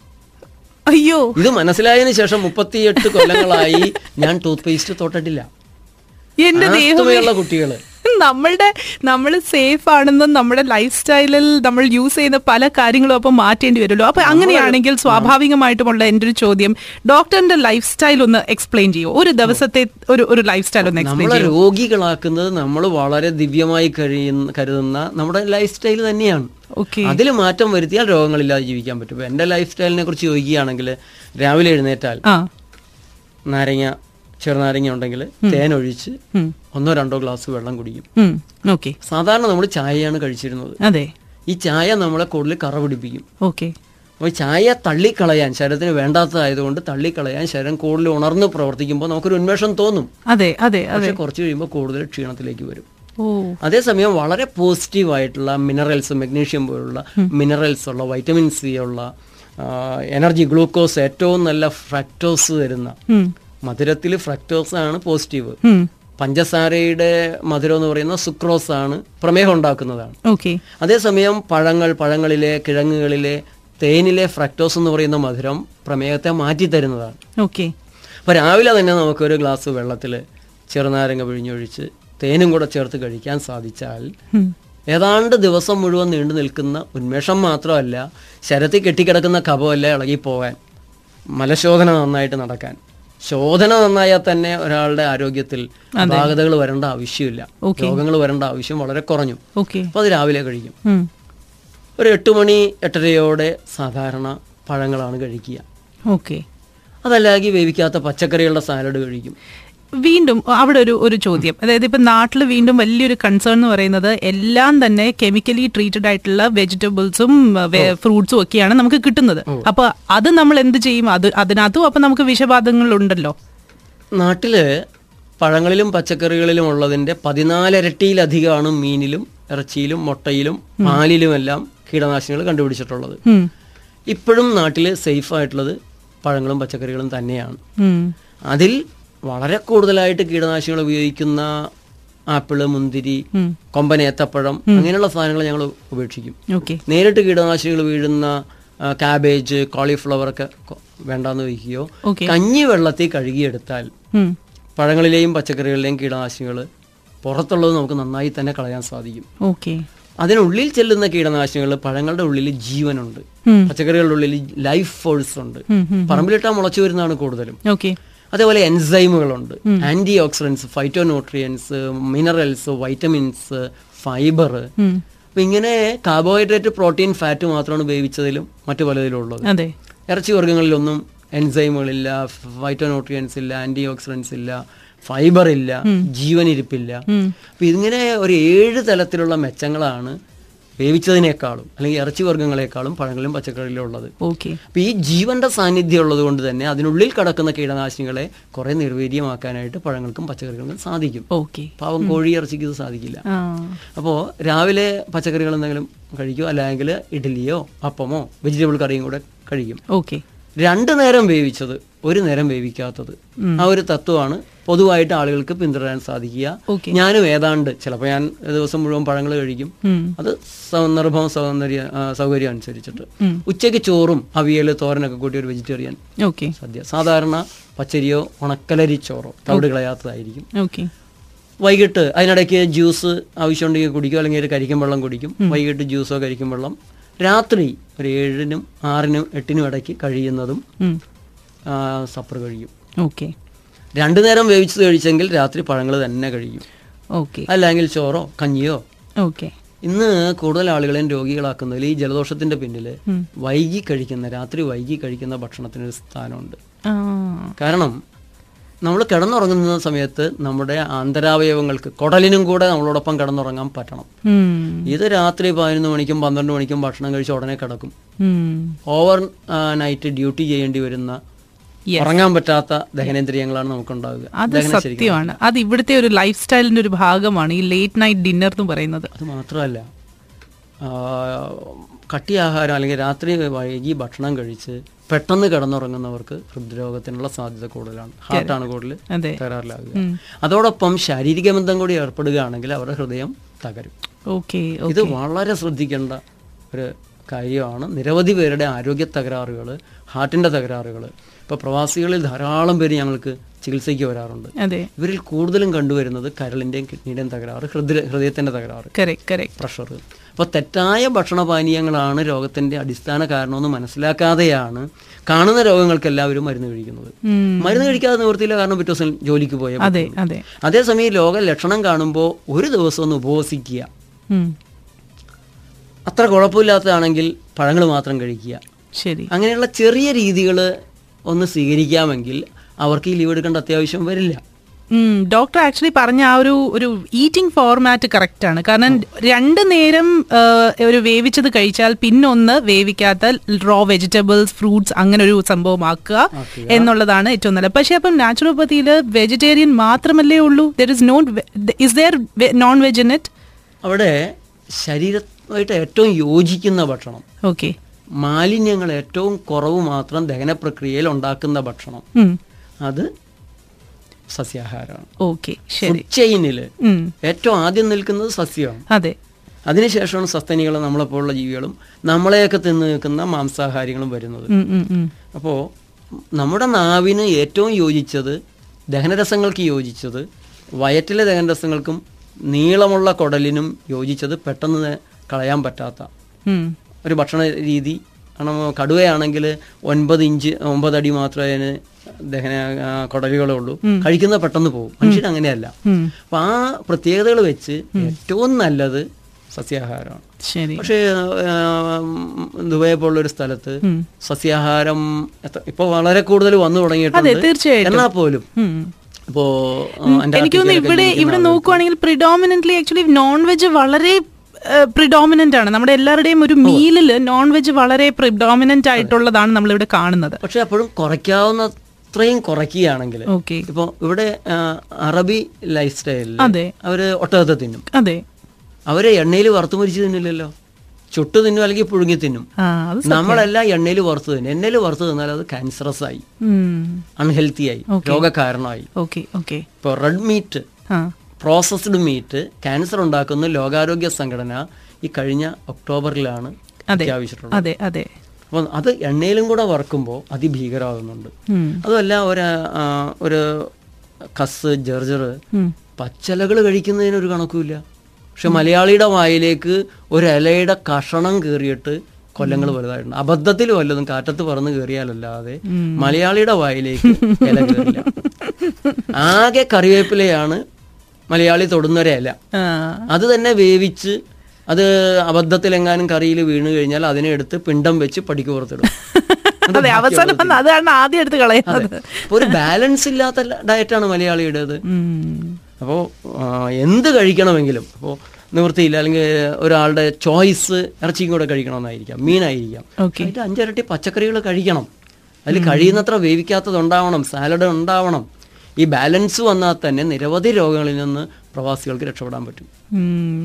അയ്യോ. ഇത് മനസ്സിലായതിനു ശേഷം മുപ്പത്തിയെട്ട് കൊല്ലങ്ങളായി ഞാൻ ടൂത്ത് പേസ്റ്റ് തൊട്ടിട്ടില്ല. എന്റെ ദേഹമുള്ള കുട്ടികൾ. നമ്മളുടെ നമ്മൾ സേഫ് ആണെന്നും നമ്മുടെ ലൈഫ് സ്റ്റൈലിൽ നമ്മൾ യൂസ് ചെയ്യുന്ന പല കാര്യങ്ങളും അപ്പൊ മാറ്റേണ്ടി വരുമല്ലോ. അപ്പൊ അങ്ങനെയാണെങ്കിൽ സ്വാഭാവികമായിട്ടുമുള്ള എന്റെ ഒരു ചോദ്യം. ഡോക്ടറിന്റെ ലൈഫ് സ്റ്റൈൽ ഒന്ന് എക്സ്പ്ലെയിൻ ചെയ്യോ? ഒരു ദിവസത്തെ ഒരു ഒരു ലൈഫ് സ്റ്റൈൽ ഒന്ന് എക്സ്പ്ലെയിൻ നമ്മളെ രോഗികളാക്കുന്നത് നമ്മൾ വളരെ ദിവ്യമായി കഴിയുന്ന കരുതുന്ന നമ്മുടെ ലൈഫ് സ്റ്റൈൽ തന്നെയാണ്. ഓക്കെ അതിൽ മാറ്റം വരുത്തിയാൽ രോഗങ്ങളില്ലാതെ ജീവിക്കാൻ പറ്റും. എന്റെ ലൈഫ് സ്റ്റൈലിനെ കുറിച്ച് ചോദിക്കുകയാണെങ്കിൽ രാവിലെ എഴുന്നേറ്റാൽ നാരങ്ങ ചെറുനാരങ്ങ ഉണ്ടെങ്കിൽ തേൻ ഒഴിച്ച് ഒന്നോ രണ്ടോ ഗ്ലാസ് വെള്ളം കുടിക്കും. സാധാരണ നമ്മൾ ചായയാണ് കഴിച്ചിരുന്നത്. അതെ. ഈ ചായ നമ്മളെ കൂടുതൽ കറ പിടിപ്പിക്കും ഓക്കെ. അപ്പോൾ ചായ തള്ളിക്കളയാൻ ശരീരത്തിന് വേണ്ടാത്തതായതുകൊണ്ട് തള്ളിക്കളയാൻ ശരീരം കൂടുതൽ ഉണർന്ന് പ്രവർത്തിക്കുമ്പോൾ നമുക്കൊരു ഉന്മേഷം തോന്നും. അതെ അതെ അതെ. പക്ഷെ കുറച്ച് കഴിയുമ്പോൾ കൂടുതൽ ക്ഷീണത്തിലേക്ക് വരും. അതേസമയം വളരെ പോസിറ്റീവ് ആയിട്ടുള്ള മിനറൽസ് മെഗ്നീഷ്യം പോലുള്ള മിനറൽസ് ഉള്ള വൈറ്റമിൻ സി ഉള്ള എനർജി ഗ്ലൂക്കോസ് ഏറ്റവും നല്ല ഫ്രാക്ടോസ് തരുന്ന മധുരത്തിൽ ഫ്രക്ടോസ് ആണ് പോസിറ്റീവ് പഞ്ചസാരയുടെ മധുരം എന്ന് പറയുന്ന സുക്രോസ് ആണ് പ്രമേഹം ഉണ്ടാക്കുന്നതാണ്. ഓക്കെ അതേസമയം പഴങ്ങൾ പഴങ്ങളിലെ കിഴങ്ങുകളിലെ തേനിലെ ഫ്രക്ടോസ് എന്ന് പറയുന്ന മധുരം പ്രമേഹത്തെ മാറ്റി തരുന്നതാണ് ഓക്കെ അപ്പൊ രാവിലെ തന്നെ നമുക്ക് ഒരു ഗ്ലാസ് വെള്ളത്തിൽ ചെറുനാരങ്ങ പിഴിഞ്ഞൊഴിച്ച് തേനും കൂടെ ചേർത്ത് കഴിക്കാൻ സാധിച്ചാൽ ഏതാണ്ട് ദിവസം മുഴുവൻ നീണ്ടു നിൽക്കുന്ന ഉന്മേഷം മാത്രമല്ല ശരത്തിൽ കെട്ടിക്കിടക്കുന്ന കഫമല്ല ഇളകിപ്പോകാൻ മലശോധന നന്നായിട്ട് നടക്കാൻ. ശോധന നന്നായാൽ തന്നെ ഒരാളുടെ ആരോഗ്യത്തിൽ അപാകതകൾ വരേണ്ട ആവശ്യമില്ല. രോഗങ്ങൾ വരേണ്ട ആവശ്യം വളരെ കുറഞ്ഞു. അപ്പോൾ അത് രാവിലെ കഴിക്കും. ഒരു എട്ട് മണി എട്ടരയോടെ സാധാരണ പഴങ്ങളാണ് കഴിക്കുക. ഓക്കെ. അതല്ലെങ്കിൽ വേവിക്കാത്ത പച്ചക്കറികളുടെ സാലഡ് കഴിക്കും. വീണ്ടും അവിടെ ഒരു ഒരു ചോദ്യം. അതായത് ഇപ്പൊ നാട്ടിൽ വീണ്ടും വലിയൊരു കൺസേൺ എന്ന് പറയുന്നത് എല്ലാം തന്നെ കെമിക്കലി ട്രീറ്റഡ് ആയിട്ടുള്ള വെജിറ്റബിൾസും ഫ്രൂട്ട്സും ഒക്കെയാണ് നമുക്ക് കിട്ടുന്നത്. അപ്പൊ അത് നമ്മൾ എന്ത് ചെയ്യും? അത് അതിനകത്തും അപ്പൊ നമുക്ക് വിഷബാധങ്ങൾ ഉണ്ടല്ലോ. നാട്ടിൽ പഴങ്ങളിലും പച്ചക്കറികളിലും ഉള്ളതിന്റെ പതിനാലിരട്ടിയിലധികമാണ് മീനിലും ഇറച്ചിയിലും മുട്ടയിലും പാലിലും എല്ലാം കീടനാശിനികൾ കണ്ടുപിടിച്ചിട്ടുള്ളത്. ഇപ്പോഴും നാട്ടിൽ സേഫ് ആയിട്ടുള്ളത് പഴങ്ങളും പച്ചക്കറികളും തന്നെയാണ്. അതിൽ വളരെ കൂടുതലായിട്ട് കീടനാശിനികൾ ഉപയോഗിക്കുന്ന ആപ്പിൾ മുന്തിരി കൊമ്പനേത്തപ്പഴം കൊമ്പൻ ഏത്തപ്പഴം അങ്ങനെയുള്ള സാധനങ്ങൾ ഞങ്ങൾ ഉപേക്ഷിക്കും. നേരിട്ട് കീടനാശിനികൾ വീഴുന്ന കാബേജ് കോളിഫ്ലവർ ഒക്കെ വേണ്ടാന്ന് വയ്ക്കുകയോ കഞ്ഞി വെള്ളത്തിൽ കഴുകിയെടുത്താൽ. പഴങ്ങളിലെയും പച്ചക്കറികളിലെയും കീടനാശിനികൾ പുറത്തുള്ളത് നമുക്ക് നന്നായി തന്നെ കളയാൻ സാധിക്കും. ഓക്കെ. അതിനുള്ളിൽ ചെല്ലുന്ന കീടനാശിനികൾ പഴങ്ങളുടെ ഉള്ളിൽ ജീവനുണ്ട്. പച്ചക്കറികളുടെ ഉള്ളിൽ ലൈഫ് ഫോഴ്സ് ഉണ്ട്. പറമ്പിലിട്ടാൽ മുളച്ചു വരുന്നതാണ് കൂടുതലും. അതേപോലെ എൻസൈമുകളുണ്ട്. Antioxidants phytonutrients minerals vitamins fibre. അപ്പൊ ഇങ്ങനെ കാർബോഹൈഡ്രേറ്റ് പ്രോട്ടീൻ ഫാറ്റ് മാത്രമാണ് ഉപയോഗിച്ചതിലും മറ്റു പലതിലും ഉള്ളത്. ഇറച്ചി വർഗങ്ങളിലൊന്നും എൻസൈമുകളില്ല ഫൈറ്റോന്യൂട്രിയൻസ് ഇല്ല ആന്റി ഓക്സിഡൻസ് ഇല്ല ഫൈബർ ഇല്ല ജീവനിരിപ്പില്ല. അപ്പൊ ഇങ്ങനെ ഒരു ഏഴ് തലത്തിലുള്ള മെച്ചങ്ങളാണ് വേവിച്ചതിനേക്കാളും അല്ലെങ്കിൽ ഇറച്ചി വർഗങ്ങളെക്കാളും പഴങ്ങളിലും പച്ചക്കറിയിലും ഉള്ളത്. ഓക്കെ. അപ്പൊ ഈ ജീവന്റെ സാന്നിധ്യം ഉള്ളത് കൊണ്ട് തന്നെ അതിനുള്ളിൽ കിടക്കുന്ന കീടനാശിനികളെ കുറെ നിർവീര്യമാക്കാനായിട്ട് പഴങ്ങൾക്കും പച്ചക്കറികൾക്കും സാധിക്കും. ഓക്കെ. പാവം കോഴി ഇറച്ചിക്ക് ഇത് സാധിക്കില്ല. അപ്പോ അപ്പോൾ രാവിലെ പച്ചക്കറികൾ എന്തെങ്കിലും കഴിക്കും അല്ലെങ്കിൽ ഇഡ്ഡലിയോ അപ്പമോ വെജിറ്റബിൾ കറിയും കൂടെ കഴിക്കും. ഓക്കെ. രണ്ട് നേരം വേവിച്ചത് ഒരു നേരം വേവിക്കാത്തത്. ആ ഒരു തത്വമാണ് പൊതുവായിട്ട് ആളുകൾക്ക് പിന്തുടരാൻ സാധിക്കുക. ഞാനും ഏതാണ്ട് ചിലപ്പോൾ ഞാൻ ദിവസം മുഴുവൻ പഴങ്ങൾ കഴിക്കും. അത് സന്ദർഭം സൗന്ദര്യ സൗകര്യം അനുസരിച്ചിട്ട്. ഉച്ചയ്ക്ക് ചോറും അവിയൽ തോരനൊക്കെ കൂട്ടി ഒരു വെജിറ്റേറിയൻ. സദ്യ. സാധാരണ പച്ചരിയോ ഉണക്കലരി ചോറോ തവിട് കളയാത്തതായിരിക്കും. വൈകിട്ട് അതിനിടയ്ക്ക് ജ്യൂസ് ആവശ്യമുണ്ടെങ്കിൽ കുടിക്കും അല്ലെങ്കിൽ ഒരു കരിക്കും വെള്ളം കുടിക്കും. വൈകിട്ട് ജ്യൂസോ കരിക്കും വെള്ളം. രാത്രി ഒരു ഏഴിനും ആറിനും എട്ടിനും ഇടയ്ക്ക് കഴിയുന്നതും സപ്പർ കഴിയും. ഓക്കെ. രണ്ടു നേരം വേവിച്ചത് കഴിച്ചെങ്കിൽ രാത്രി പഴങ്ങൾ തന്നെ കഴിക്കും ഓക്കെ. അല്ലെങ്കിൽ ചോറോ കഞ്ഞിയോ. ഓക്കെ. ഇന്ന് കൂടുതൽ ആളുകളെയും രോഗികളാക്കുന്നതിൽ ഈ ജലദോഷത്തിന്റെ പിന്നിൽ വൈകി കഴിക്കുന്ന രാത്രി വൈകി കഴിക്കുന്ന ഭക്ഷണത്തിനൊരു സ്ഥാനമുണ്ട്. കാരണം നമ്മൾ കിടന്നുറങ്ങുന്ന സമയത്ത് നമ്മുടെ ആന്തരാവയവങ്ങൾക്ക് കുടലിനും കൂടെ നമ്മളോടൊപ്പം കിടന്നുറങ്ങാൻ പറ്റണം. ഇത് രാത്രി പതിനൊന്ന് മണിക്കും പന്ത്രണ്ട് മണിക്കും ഭക്ഷണം കഴിച്ച് ഉടനെ കിടക്കും. ഓവർ നൈറ്റ് ഡ്യൂട്ടി ചെയ്യേണ്ടി വരുന്ന. ഉറങ്ങാൻ പറ്റാത്ത ദഹനേന്ദ്രിയങ്ങളാണ് നമുക്കുണ്ടാവുക. അത് സത്യമാണ്. അത് ഇവിടുത്തെ ഒരു ലൈഫ് സ്റ്റൈലിന്റെ ഒരു ഭാഗമാണ് ഈ ലേറ്റ് നൈറ്റ് ഡിന്നർ എന്ന് പറയുന്നത്. അത് മാത്രമല്ല കട്ടിയാഹാരം അല്ലെങ്കിൽ രാത്രി വൈകി ഭക്ഷണം കഴിച്ച് പെട്ടെന്ന് കിടന്നുറങ്ങുന്നവർക്ക് ഹൃദ്രോഗത്തിനുള്ള സാധ്യത കൂടുതലാണ്. ഹാർട്ടാണ് കൂടുതൽ തകരാറിലാകുക. അതോടൊപ്പം ശാരീരിക ബന്ധം കൂടി ഏർപ്പെടുകയാണെങ്കിൽ അവരുടെ ഹൃദയം തകരും. ഓക്കെ ഇത് വളരെ ശ്രദ്ധിക്കേണ്ട ഒരു കാര്യമാണ്. നിരവധി പേരുടെ ആരോഗ്യ തകരാറുകൾ ഹാർട്ടിന്റെ തകരാറുകൾ ഇപ്പോൾ പ്രവാസികളിൽ ധാരാളം പേര് ഞങ്ങൾക്ക് ചികിത്സയ്ക്ക് വരാറുണ്ട്. അതെ. ഇവരിൽ കൂടുതലും കണ്ടുവരുന്നത് കരളിന്റെയും കിഡ്നിയുടെയും തകരാറ് ഹൃദയ ഹൃദയത്തിന്റെ തകരാറ്. പ്രഷർ അപ്പോൾ തെറ്റായ ഭക്ഷണപാനീയങ്ങളാണ് രോഗത്തിന്റെ അടിസ്ഥാന കാരണമെന്ന് മനസ്സിലാക്കാതെയാണ് കാണുന്ന രോഗങ്ങൾക്ക് എല്ലാവരും മരുന്ന് കഴിക്കുന്നത്. മരുന്ന് കഴിക്കാതെ നിവൃത്തിയില്ല കാരണം പിറ്റേ ദിവസം ജോലിക്ക് പോയ അതെ അതെ. അതേസമയം രോഗ ലക്ഷണം കാണുമ്പോൾ ഒരു ദിവസം ഒന്ന് ഉപവസിക്കുക. അത്ര കുഴപ്പമില്ലാത്തതാണെങ്കിൽ പഴങ്ങൾ മാത്രം കഴിക്കുക. ശരി. അങ്ങനെയുള്ള ചെറിയ രീതികൾ ഒന്ന് സ്വീകരിക്കാമെങ്കിൽ അവർക്ക് ഈ ലീവ് എടുക്കേണ്ട അത്യാവശ്യം വരില്ല. ഡോക്ടർ ആക്ച്വലി പറഞ്ഞ ആ ഒരു ഒരു ഈറ്റിംഗ് ഫോർമാറ്റ് കറക്റ്റ് ആണ്. കാരണം രണ്ട് നേരം ഒരു വേവിച്ചത് കഴിച്ചാൽ പിന്നൊന്ന് വേവിക്കാത്ത റോ വെജിറ്റബിൾസ് ഫ്രൂട്ട്സ് അങ്ങനെ ഒരു സംഭവമാക്കുക എന്നുള്ളതാണ് ഏറ്റവും നല്ലത്. പക്ഷെ അപ്പം നാച്ചുറോപ്പതിയിൽ വെജിറ്റേറിയൻ മാത്രമല്ലേ ഉള്ളൂ? There is non is there non veg in it അവിടെ ശരീരമായിട്ട് ഏറ്റവും യോജിക്കുന്ന ഭക്ഷണം. ഓക്കെ. മാലിന്യങ്ങൾ ഏറ്റവും കുറവ് മാത്രം ദഹന പ്രക്രിയയിൽ ഉണ്ടാക്കുന്ന ഭക്ഷണം. അത് സസ്യാഹാരമാണ്. ഓക്കെ ചെയിനിൽ ഏറ്റവും ആദ്യം നിൽക്കുന്നത് സസ്യമാണ്. അതെ. അതിനുശേഷമാണ് സസ്തനികളും നമ്മളെപ്പോലുള്ള ജീവികളും നമ്മളെയൊക്കെ തിന്ന് നിൽക്കുന്ന മാംസാഹാരങ്ങളും വരുന്നത്. അപ്പോൾ നമ്മുടെ നാവിന് ഏറ്റവും യോജിച്ചത് ദഹനരസങ്ങൾക്ക് യോജിച്ചത് വയറ്റിലെ ദഹനരസങ്ങൾക്കും നീളമുള്ള കുടലിനും യോജിച്ചത് പെട്ടെന്ന് കളയാൻ പറ്റാത്ത ഒരു ഭക്ഷണ രീതി. കാരണം കടുവയാണെങ്കിൽ ഒൻപത് ഇഞ്ച് ഒമ്പത് അടി മാത്രമേ അതിന് ദഹന കുടലുകളേ ഉള്ളൂ. കഴിക്കുന്ന പെട്ടെന്ന് പോകും. മനുഷ്യൻ അങ്ങനെയല്ല. അപ്പൊ ആ പ്രത്യേകതകൾ വെച്ച് ഏറ്റവും നല്ലത് സസ്യാഹാരമാണ്. പക്ഷേ ദുബായ പോലുള്ള ഒരു സ്ഥലത്ത്. സസ്യാഹാരം ഇപ്പൊ വളരെ കൂടുതൽ വന്നു തുടങ്ങിയിട്ടുണ്ട്. തീർച്ചയായിട്ടും. എന്നാൽ പോലും ഇപ്പോ എനിക്ക് തോന്നുന്നു ഇവിടെ ഇവിടെ നോക്കുവാണെങ്കിൽ പ്രിഡോമിനന്റ്ലി ആക്ച്വലി നോൺ വെജ് വളരെ പ്രിഡോമിനന്റ് ആണ്. നമ്മുടെ എല്ലാവരുടെയും ഒരു മീലിൽ നോൺ വെജ് വളരെ പ്രിഡോമിനന്റ് ആയിട്ടുള്ളതാണ് നമ്മളിവിടെ കാണുന്നത്. പക്ഷെ അപ്പോഴും കുറയ്ക്കാവുന്നത്രയും കുറയ്ക്കുകയാണെങ്കിൽ ഓക്കെ. ഇപ്പൊ ഇവിടെ അറബി ലൈഫ് സ്റ്റൈലിൽ അതെ. അവർ ഒട്ടകത്തെ തിന്നും. അതെ. അവർ എണ്ണയിൽ വറുത്തു മുരിച്ചു തിന്നില്ലല്ലോ. ചുട്ടു തിന്നും അല്ലെങ്കിൽ പുഴുങ്ങി തിന്നും. നമ്മളെല്ലാം എണ്ണയിൽ വറുത്തു തിന്നും. എണ്ണയിൽ വറുത്ത് തിന്നാൽ അത് ക്യാൻസറസ് ആയി. അൺഹെൽത്തി ആയി. രോഗകാരണമായി. Okay okay. ഇപ്പോൾ red meat processed meat cancer ഉണ്ടാക്കുന്ന ലോകാരോഗ്യ സംഘടന ഈ കഴിഞ്ഞ ഒക്ടോബറിലാണ് പ്രഖ്യാപിച്ചിട്ടുള്ളത്. അതെ അതെ. അപ്പോൾ അത് എണ്ണയിലും കൂടെ വറക്കുമ്പോൾ അതിഭീകരമാകുന്നുണ്ട് അതല്ല അതുമല്ല ഒരു ഒരു കസ് ജർജർ പച്ചലകൾ കഴിക്കുന്നതിന് ഒരു കണക്കുമില്ല. പക്ഷെ മലയാളിയുടെ വായിലേക്ക് ഒരു ഇലയുടെ കഷണം കീറിയിട്ട് കൊല്ലങ്ങൾ വലുതായിട്ടുണ്ട്. അബദ്ധത്തിൽ വല്ലതും കാറ്റത്ത് പറന്ന് കയറിയാലല്ലാതെ മലയാളിയുടെ വായിലേക്ക് ഇല കയറില്ല ആകെ കറിവേപ്പിലയാണ് മലയാളി തൊടുന്നവരെയല്ല. അത് തന്നെ വേവിച്ച് അത് അബദ്ധത്തിലെങ്ങാനും കറിയിൽ വീണു കഴിഞ്ഞാൽ അതിനെ എടുത്ത് പിണ്ടം വെച്ച് പടിക്ക് പുറത്തിടും. അതെ അവസാനം അതാണ് ആദ്യം എടുത്ത് കളയുന്നത് ഒരു ബാലൻസ് ഇല്ലാത്ത ഡയറ്റാണ് മലയാളിയുടേത്. അപ്പോ അപ്പോൾ എന്ത് കഴിക്കണമെങ്കിലും അപ്പോൾ നിവൃത്തിയില്ല അല്ലെങ്കിൽ ഒരാളുടെ ചോയ്സ് ഇറച്ചിയും കൂടെ കഴിക്കണമെന്നായിരിക്കാം മീനായിരിക്കാം. അഞ്ചിരട്ടി പച്ചക്കറികൾ കഴിക്കണം. അതിൽ കഴിയുന്നത്ര വേവിക്കാത്തത് ഉണ്ടാവണം സാലഡ് ഉണ്ടാവണം. ഈ ബാലൻസ് വന്നാൽ തന്നെ നിരവധി രോഗങ്ങളിൽ നിന്ന് പ്രവാസികൾക്ക് രക്ഷപ്പെടാൻ പറ്റും.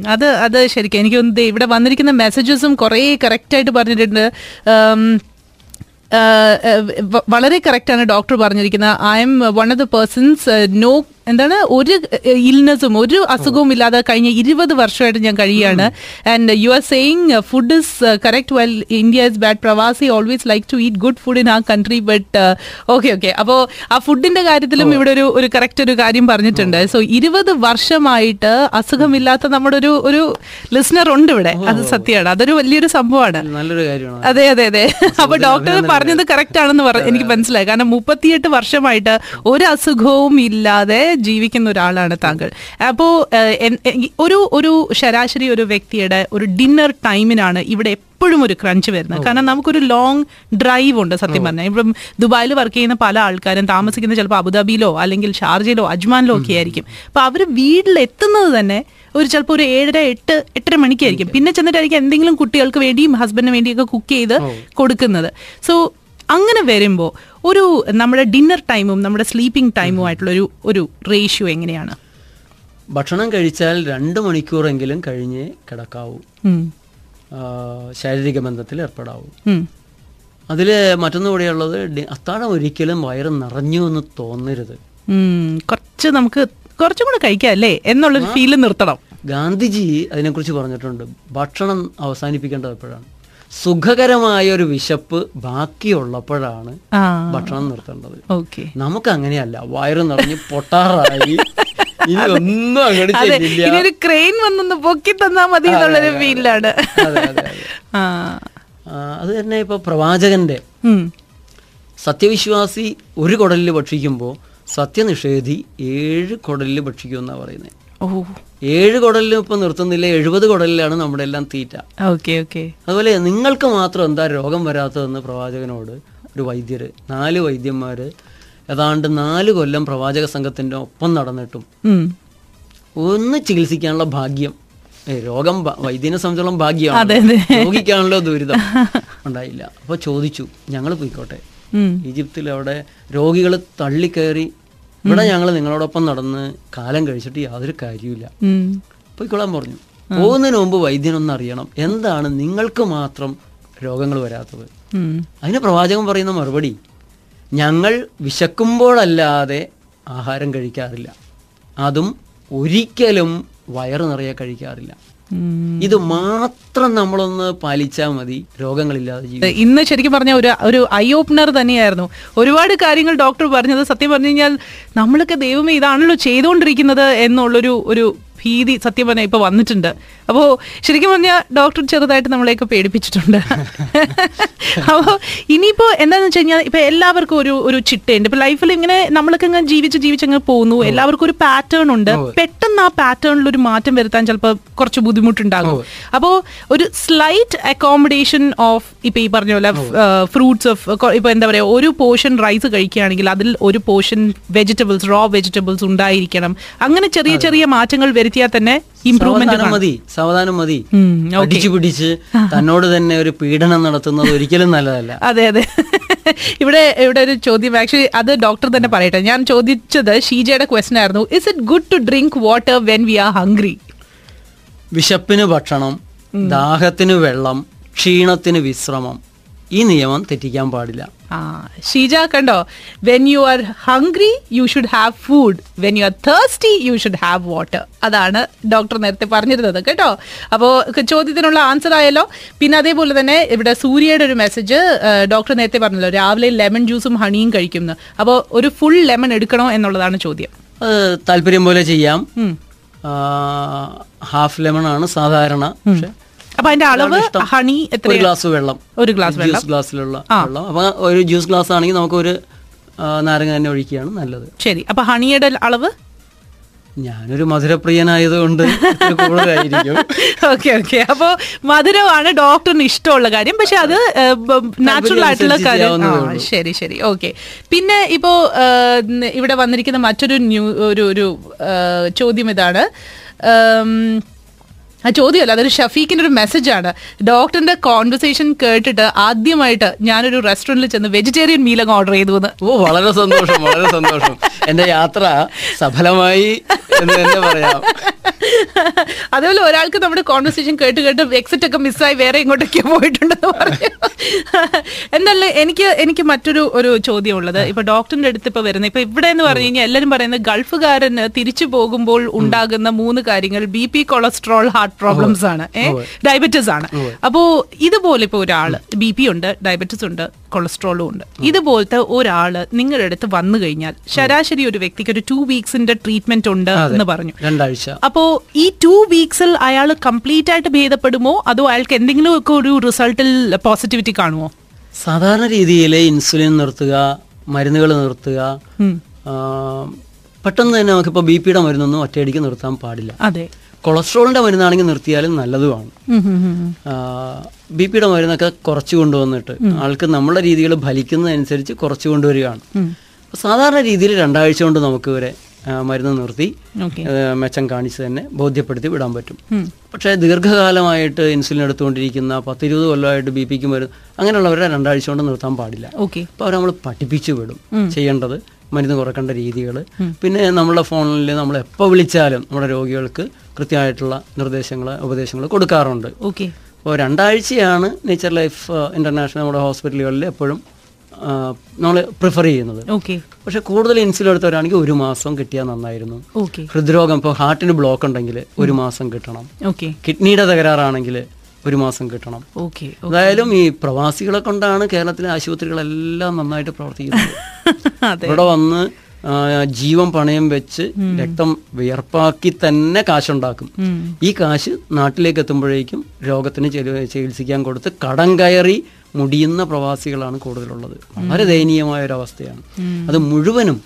അത് അത് ശരിക്കും എനിക്ക് തോന്നുന്നു ഇവിടെ വന്നിരിക്കുന്ന മെസ്സേജസും കുറേ കറക്റ്റ് ആയിട്ട് പറഞ്ഞിട്ടുണ്ട്. വളരെ കറക്റ്റ് ആണ് ഡോക്ടർ പറഞ്ഞിരിക്കുന്നത്. I'm one of the persons no എന്താണ് ഒരു ഇൽനെസ്സും ഒരു അസുഖവും ഇല്ലാതെ കഴിഞ്ഞ ഇരുപത് വർഷമായിട്ട് ഞാൻ കഴിയാണ് and you are saying food is correct well India is bad പ്രവാസി always like to eat good food in ആ കൺട്രി ബട്ട് ഓക്കെ ഓക്കെ അപ്പോൾ ആ ഫുഡിന്റെ കാര്യത്തിലും ഇവിടെ ഒരു ഒരു കറക്റ്റ് ഒരു കാര്യം പറഞ്ഞിട്ടുണ്ട്. സോ ഇരുപത് വർഷമായിട്ട് അസുഖമില്ലാത്ത നമ്മുടെ ഒരു ഒരു ലിസണർ ഉണ്ട് ഇവിടെ. അത് സത്യമാണ്. അതൊരു വലിയൊരു സംഭവമാണ്. നല്ലൊരു കാര്യമാണ്. അതെ അതെ അതെ. അപ്പൊ ഡോക്ടർ പറഞ്ഞത് കറക്റ്റ് ആണെന്ന് എനിക്ക് മനസ്സിലായി. കാരണം മുപ്പത്തിയെട്ട് വർഷമായിട്ട് ഒരു അസുഖവും ഇല്ലാതെ ജീവിക്കുന്ന ഒരാളാണ് താങ്കൾ. അപ്പോ ഏഹ്, എൻ- എ- ഒരു ഒരു ശരാശരി ഒരു വ്യക്തിയുടെ ഒരു ഡിന്നർ ടൈമിനാണ് ഇവിടെ എപ്പോഴും ഒരു ക്രഞ്ച് വരുന്നത്. കാരണം നമുക്കൊരു ലോങ് ഡ്രൈവ് ഉണ്ട് സത്യം പറഞ്ഞാൽ. ഇപ്പം ദുബായിൽ വർക്ക് ചെയ്യുന്ന പല ആൾക്കാരും താമസിക്കുന്ന ചിലപ്പോൾ അബുദാബിയിലോ അല്ലെങ്കിൽ ഷാർജയിലോ അജ്മാനിലോ ഒക്കെ ആയിരിക്കും. അപ്പോൾ അവർ വീട്ടിലെത്തുന്നത് തന്നെ ഒരു ചിലപ്പോൾ ഒരു ഏഴര എട്ട് എട്ടര മണിക്കായിരിക്കും. പിന്നെ ചെന്നിട്ടായിരിക്കും എന്തെങ്കിലും കുട്ടികൾക്ക് വേണ്ടിയും ഹസ്ബൻഡിന് വേണ്ടിയൊക്കെ കുക്ക് ചെയ്ത് കൊടുക്കുന്നത്. സോ അങ്ങനെ വരുമ്പോൾ ഒരു നമ്മുടെ ഡിന്നർ ടൈമും നമ്മുടെ സ്ലീപ്പിംഗ് ടൈമും ആയിട്ടുള്ള ഒരു ഒരു റേഷ്യോ എങ്ങനെയാണ്? ഭക്ഷണം കഴിച്ചാൽ രണ്ട് മണിക്കൂറെങ്കിലും കഴിഞ്ഞ് കിടക്കാവൂ. ശാരീരിക ബന്ധത്തിൽ ഏർപ്പെടാവൂ. അതിൽ മറ്റൊന്നു കൂടെയുള്ളത് ഡി- അത്താഴം ഒരിക്കലും വയറ് നിറഞ്ഞു എന്ന് തോന്നരുത്. കുറച്ച് നമുക്ക് കുറച്ചും കൂടെ കഴിക്കാം അല്ലേ? എന്നുള്ളൊരു ഫീൽ നിർത്തണം. ഗാന്ധിജി അതിനെക്കുറിച്ച് പറഞ്ഞിട്ടുണ്ട്. ഭക്ഷണം അവസാനിപ്പിക്കേണ്ടത് എപ്പോഴാണ്? സുഖകരമായ ഒരു വിശപ്പ് ബാക്കിയുള്ളപ്പോഴാണ് ഭക്ഷണം നിർത്തേണ്ടത്. ഓക്കെ. നമുക്ക് അങ്ങനെയല്ല വയറ് നിറഞ്ഞ് പൊട്ടാറായി ഇനി ഒന്നും അങ്ങോട്ട് അതെ ചെല്ലില്ല ക്രെയിൻ വന്നൊന്ന് പൊക്കി തന്നാ മതി എന്നുള്ളൊരു ഫീലാണ്. അതെ, തന്നെ ഇപ്പൊ പ്രവാചകന്റെ സത്യവിശ്വാസി ഒരു കുടലിൽ ഭക്ഷിക്കുമ്പോൾ സത്യനിഷേധി ഏഴ് കുടലിൽ എന്നാ പറയുന്നത് ഏഴ് കുടലിലും ഇപ്പൊ നിർത്തുന്നില്ല എഴുപത് കുടലിലാണ് നമ്മുടെ എല്ലാം തീറ്റ. Okay okay. അതുപോലെ നിങ്ങൾക്ക് മാത്രം എന്താ രോഗം വരാത്തതെന്ന് പ്രവാചകനോട് ഒരു വൈദ്യര് നാല് വൈദ്യന്മാര് ഏതാണ്ട് നാല് കൊല്ലം പ്രവാചക സംഘത്തിന്റെ ഒപ്പം നടന്നിട്ടും ഒന്ന് ചികിത്സിക്കാനുള്ള ഭാഗ്യം രോഗം വൈദ്യനെ സംബന്ധിച്ചോളം ഭാഗ്യമാണ്. രോഗിക്കാണല്ലോ ദുരിതം. ഉണ്ടായില്ല. അപ്പൊ ചോദിച്ചു ഞങ്ങൾ പോയിക്കോട്ടെ. ഈജിപ്തിൽ അവിടെ രോഗികൾ തള്ളിക്കയറി ഇവിടെ ഞങ്ങൾ നിങ്ങളോടൊപ്പം നടന്ന് കാലം കഴിച്ചിട്ട് യാതൊരു കാര്യമില്ല. പോയിക്കൊള്ളാൻ പറഞ്ഞു. പോകുന്നതിന് മുമ്പ് വൈദ്യനൊന്ന് അറിയണം. എന്താണ് നിങ്ങൾക്ക് മാത്രം രോഗങ്ങൾ വരാത്തത്. അതിന് പ്രവാചകൻ പറയുന്ന മറുപടി ഞങ്ങൾ വിശക്കുമ്പോഴല്ലാതെ ആഹാരം കഴിക്കാറില്ല. അതും ഒരിക്കലും വയറ് നിറയെ കഴിക്കാറില്ല. ഇത് മാത്രം നമ്മളൊന്ന് പാലിച്ചാൽ മതി. രോഗങ്ങളില്ലാതെ ഇന്ന് ശരിക്കും പറഞ്ഞ ഒരു ഒരു ഐ ഓപ്പണർ തന്നെയായിരുന്നു. ഒരുപാട് കാര്യങ്ങൾ ഡോക്ടർ പറഞ്ഞത് സത്യം പറഞ്ഞു കഴിഞ്ഞാൽ നമ്മളൊക്കെ ദൈവമേ ഇതാണല്ലോ ചെയ്തുകൊണ്ടിരിക്കുന്നത് എന്നുള്ളൊരു ഒരു ഭീതി സത്യം പറഞ്ഞാൽ ഇപ്പൊ വന്നിട്ടുണ്ട്. അപ്പോ ശരിക്കും പറഞ്ഞാൽ ഡോക്ടർ ചെറുതായിട്ട് നമ്മളെയൊക്കെ പേടിപ്പിച്ചിട്ടുണ്ട്. അപ്പോ ഇനിയിപ്പോ എന്താന്ന് വെച്ച് കഴിഞ്ഞാൽ ഇപ്പൊ എല്ലാവർക്കും ഒരു ഒരു ചിട്ടയുണ്ട്. ഇപ്പൊ ലൈഫിൽ ഇങ്ങനെ നമ്മളൊക്കെ ഇങ്ങനെ ജീവിച്ച് ജീവിച്ചങ്ങ് പോകുന്നു. എല്ലാവർക്കും ഒരു പാറ്റേൺ ഉണ്ട്. പെട്ടെന്ന് ആ പാറ്റേണിൽ ഒരു മാറ്റം വരുത്താൻ ചിലപ്പോൾ കുറച്ച് ബുദ്ധിമുട്ടുണ്ടാകും. അപ്പോ ഒരു സ്ലൈറ്റ് അക്കോമഡേഷൻ ഓഫ് ഇപ്പൊ ഈ പറഞ്ഞ പോലെ ഫ്രൂട്ട്സ് ഓഫ് ഇപ്പൊ എന്താ പറയാ ഒരു പോർഷൻ റൈസ് കഴിക്കുകയാണെങ്കിൽ അതിൽ ഒരു പോർഷൻ വെജിറ്റബിൾസ് റോ വെജിറ്റബിൾസ് ഉണ്ടായിരിക്കണം. അങ്ങനെ ചെറിയ ചെറിയ മാറ്റങ്ങൾ വരുത്തിയാൽ തന്നെ ഇംപ്രൂവ്മെന്റ് മതി സാവധാനം മതി. അടിച്ചു പിടിച്ച് തന്നോട് തന്നെ ഒരു പീഡനം നടത്തുന്നത് ഒരിക്കലും നല്ലതല്ല. അതെ അതെ. ഇവിടെ ഇവിടെ ഒരു ചോദ്യം ആക്ച്വലി അത് ഡോക്ടർ തന്നെ പറയട്ടെ. ഞാൻ ചോദിച്ചത് ഷീജയുടെ ക്വസ്റ്റൻ ആയിരുന്നു. Is it good to drink water when we are hungry വിശപ്പിന് ഭക്ഷണം ദാഹത്തിന് വെള്ളം ക്ഷീണത്തിന് വിശ്രമം ഈ നിയമം തെറ്റിക്കാൻ പാടില്ല. ഷീജ കണ്ടോ? When you are hungry you should have food when you are thirsty you should have water അതാണ് ഡോക്ടർ നേരത്തെ പറഞ്ഞിരുന്നത് കേട്ടോ. അപ്പോൾ ചോദ്യത്തിനുള്ള ആൻസർ ആയല്ലോ. പിന്നെ അതേപോലെ തന്നെ ഇവിടെ സൂര്യയുടെ ഒരു മെസ്സേജ് ഡോക്ടർ നേരത്തെ പറഞ്ഞല്ലോ. രാവിലെ ലെമൺ ജ്യൂസും ഹണിയും കഴിക്കുന്നു അപ്പോൾ ഒരു ഫുൾ ലെമൺ എടുക്കണോ എന്നുള്ളതാണ് ചോദ്യം. താല്പര്യം പോലെ ചെയ്യാം. ഹാഫ് ലെമൺ ആണ് സാധാരണ. പക്ഷെ അപ്പൊ അതിന്റെ അളവ് ഹണി എത്ര ഗ്ലാസ് വെള്ളം. ഒരു ഗ്ലാസ് വെള്ളം. ജ്യൂസ് ഗ്ലാസ്സിലുള്ള വെള്ളം. അപ്പൊ ഒരു ജ്യൂസ് ഗ്ലാസ് ആണെങ്കിൽ നമുക്ക് ഒരു നാരങ്ങ തന്നെ ഒഴിക്കുകയാണ് നല്ലത്. ശരി. അപ്പൊ ഹണിയുടെ അളവ്? ഞാനൊരു മധുരപ്രിയനായതുകൊണ്ട് കൂടുതലായിരിക്കും. ഓക്കെ ഓക്കെ അപ്പോ മധുരമാണ് ഡോക്ടറിന് ഇഷ്ടമുള്ള കാര്യം. പക്ഷെ അത് നാച്ചുറൽ ആയിട്ടുള്ള കാര്യം. ശരി ശരി. ഓക്കെ പിന്നെ ഇപ്പോ ഇവിടെ വന്നിരിക്കുന്ന മറ്റൊരു ന്യൂ ഒരു ഒരു ചോദ്യം ഇതാണ്. ആ ചോദ്യമല്ല അതൊരു ഷഫീഖിന്റെ ഒരു മെസ്സേജ് ആണ്. ഡോക്ടറിന്റെ കോൺവെർസേഷൻ കേട്ടിട്ട് ആദ്യമായിട്ട് ഞാനൊരു റെസ്റ്റോറന്റിൽ ചെന്ന് വെജിറ്റേറിയൻ മീൽ അങ്ങ് ഓർഡർ ചെയ്തു എന്ന് ഓ വളരെ സന്തോഷം വളരെ സന്തോഷം. എന്റെ യാത്ര സഫലമായി എന്ന് തന്നെ പറയാം. അതേപോലെ ഒരാൾക്ക് നമ്മുടെ കോൺവെർസേഷൻ കേട്ട് കേട്ട് എക്സിറ്റ് ഒക്കെ മിസ്സായി വേറെ ഇങ്ങോട്ടൊക്കെ പോയിട്ടുണ്ടെന്ന് പറഞ്ഞു. എന്നല്ല എനിക്ക് എനിക്ക് മറ്റൊരു ഒരു ചോദ്യം ഉള്ളത് ഇപ്പൊ ഡോക്ടറിന്റെ അടുത്ത് ഇപ്പൊ വരുന്നത് ഇപ്പൊ ഇവിടെ എന്ന് പറഞ്ഞു കഴിഞ്ഞാൽ എല്ലാവരും പറയുന്നത് ഗൾഫുകാരന് തിരിച്ചു പോകുമ്പോൾ ഉണ്ടാകുന്ന മൂന്ന് കാര്യങ്ങൾ B P cholesterol heart problems ആണ്. ഡയബറ്റിസ് ആണ്. അപ്പോ ഇതുപോലെ ഇപ്പൊ ഒരാൾ ബി പി ഉണ്ട് ഡയബറ്റിസ് ഉണ്ട് കൊളസ്ട്രോളും ഉണ്ട്. ഇതുപോലത്തെ ഒരാൾ നിങ്ങളുടെ അടുത്ത് വന്നു കഴിഞ്ഞാൽ ശരാശരി ഒരു വ്യക്തിക്ക് ഒരു ടു വീക്സിന്റെ ട്രീറ്റ്മെന്റ് ഉണ്ട് എന്ന് പറഞ്ഞു. രണ്ടാഴ്ച. അപ്പോ ഈ ടു വീക്സിൽ അയാൾ കംപ്ലീറ്റ് ആയിട്ട് ഭേദപ്പെടുമോ? അതോ അയാൾക്ക് എന്തെങ്കിലും ഒക്കെ ഒരു റിസൾട്ടിൽ പോസിറ്റിവിറ്റി കാണുമോ? സാധാരണ രീതിയിൽ ഇൻസുലിൻ നിർത്തുക മരുന്നുകൾ നിർത്തുക പെട്ടെന്ന് തന്നെ നമുക്കിപ്പോൾ ബി പിയുടെ മരുന്നൊന്നും ഒറ്റയടിക്ക് നിർത്താൻ പാടില്ല. അതെ. കൊളസ്ട്രോളിന്റെ മരുന്നാണെങ്കിൽ നിർത്തിയാലും നല്ലതുമാണ്. ബി പിയുടെ മരുന്നൊക്കെ കുറച്ച് കൊണ്ടുവന്നിട്ട് ആൾക്ക് നമ്മളെ രീതികൾ ഫലിക്കുന്നതനുസരിച്ച് കുറച്ച് കൊണ്ടുവരികയാണ്. സാധാരണ രീതിയിൽ രണ്ടാഴ്ച കൊണ്ട് നമുക്ക് ഇവരെ മരുന്ന് നിർത്തി മെച്ചം കാണിച്ച് തന്നെ ബോധ്യപ്പെടുത്തി വിടാൻ പറ്റും. പക്ഷേ ദീർഘകാലമായിട്ട് ഇൻസുലിൻ എടുത്തുകൊണ്ടിരിക്കുന്ന പത്തിരുപത് കൊല്ലമായിട്ട് ബി പിക്ക് മരുന്ന് അങ്ങനെയുള്ളവരെ രണ്ടാഴ്ച കൊണ്ട് നിർത്താൻ പാടില്ല. ഓക്കെ. അപ്പോൾ അവർ നമ്മൾ പഠിപ്പിച്ചു വിടും ചെയ്യേണ്ടത്. മരുന്ന് കുറക്കേണ്ട രീതികൾ പിന്നെ നമ്മളുടെ ഫോണിൽ നമ്മൾ എപ്പോൾ വിളിച്ചാലും നമ്മുടെ രോഗികൾക്ക് കൃത്യമായിട്ടുള്ള നിർദ്ദേശങ്ങൾ ഉപദേശങ്ങൾ കൊടുക്കാറുണ്ട്. ഓക്കെ. അപ്പോൾ രണ്ടാഴ്ചയാണ് നേച്ചർ ലൈഫ് ഇന്റർനാഷണൽ നമ്മുടെ ഹോസ്പിറ്റലുകളിൽ എപ്പോഴും നമ്മൾ പ്രിഫർ ചെയ്യുന്നത്. ഓക്കെ. പക്ഷെ കൂടുതൽ ഇൻസുലിൻ എടുത്തവരാണെങ്കിൽ ഒരു മാസം കിട്ടിയാൽ നന്നായിരുന്നു. ഓക്കെ. ഹൃദ്രോഗം ഇപ്പോൾ ഹാർട്ടിന് ബ്ലോക്ക് ഉണ്ടെങ്കിൽ ഒരു മാസം കിട്ടണം. കിഡ്നിയുടെ തകരാറാണെങ്കിൽ ഒരു മാസം കിട്ടണം. ഓക്കെ എന്തായാലും ഈ പ്രവാസികളെ കൊണ്ടാണ് കേരളത്തിലെ ആശുപത്രികളെല്ലാം നന്നായിട്ട് പ്രവർത്തിക്കുന്നത്. ഇവിടെ വന്ന് ജീവൻ പണയം വെച്ച് രക്തം വിയർപ്പാക്കി തന്നെ കാശുണ്ടാക്കും. ഈ കാശ് നാട്ടിലേക്ക് എത്തുമ്പോഴേക്കും രോഗത്തിന് ചികിത്സിക്കാൻ കൊടുത്ത് കടം കയറി മുടിയുന്ന പ്രവാസികളാണ് കൂടുതലുള്ളത്. വളരെ ദയനീയമായ ഒരു അവസ്ഥയാണ് അത് മുഴുവനും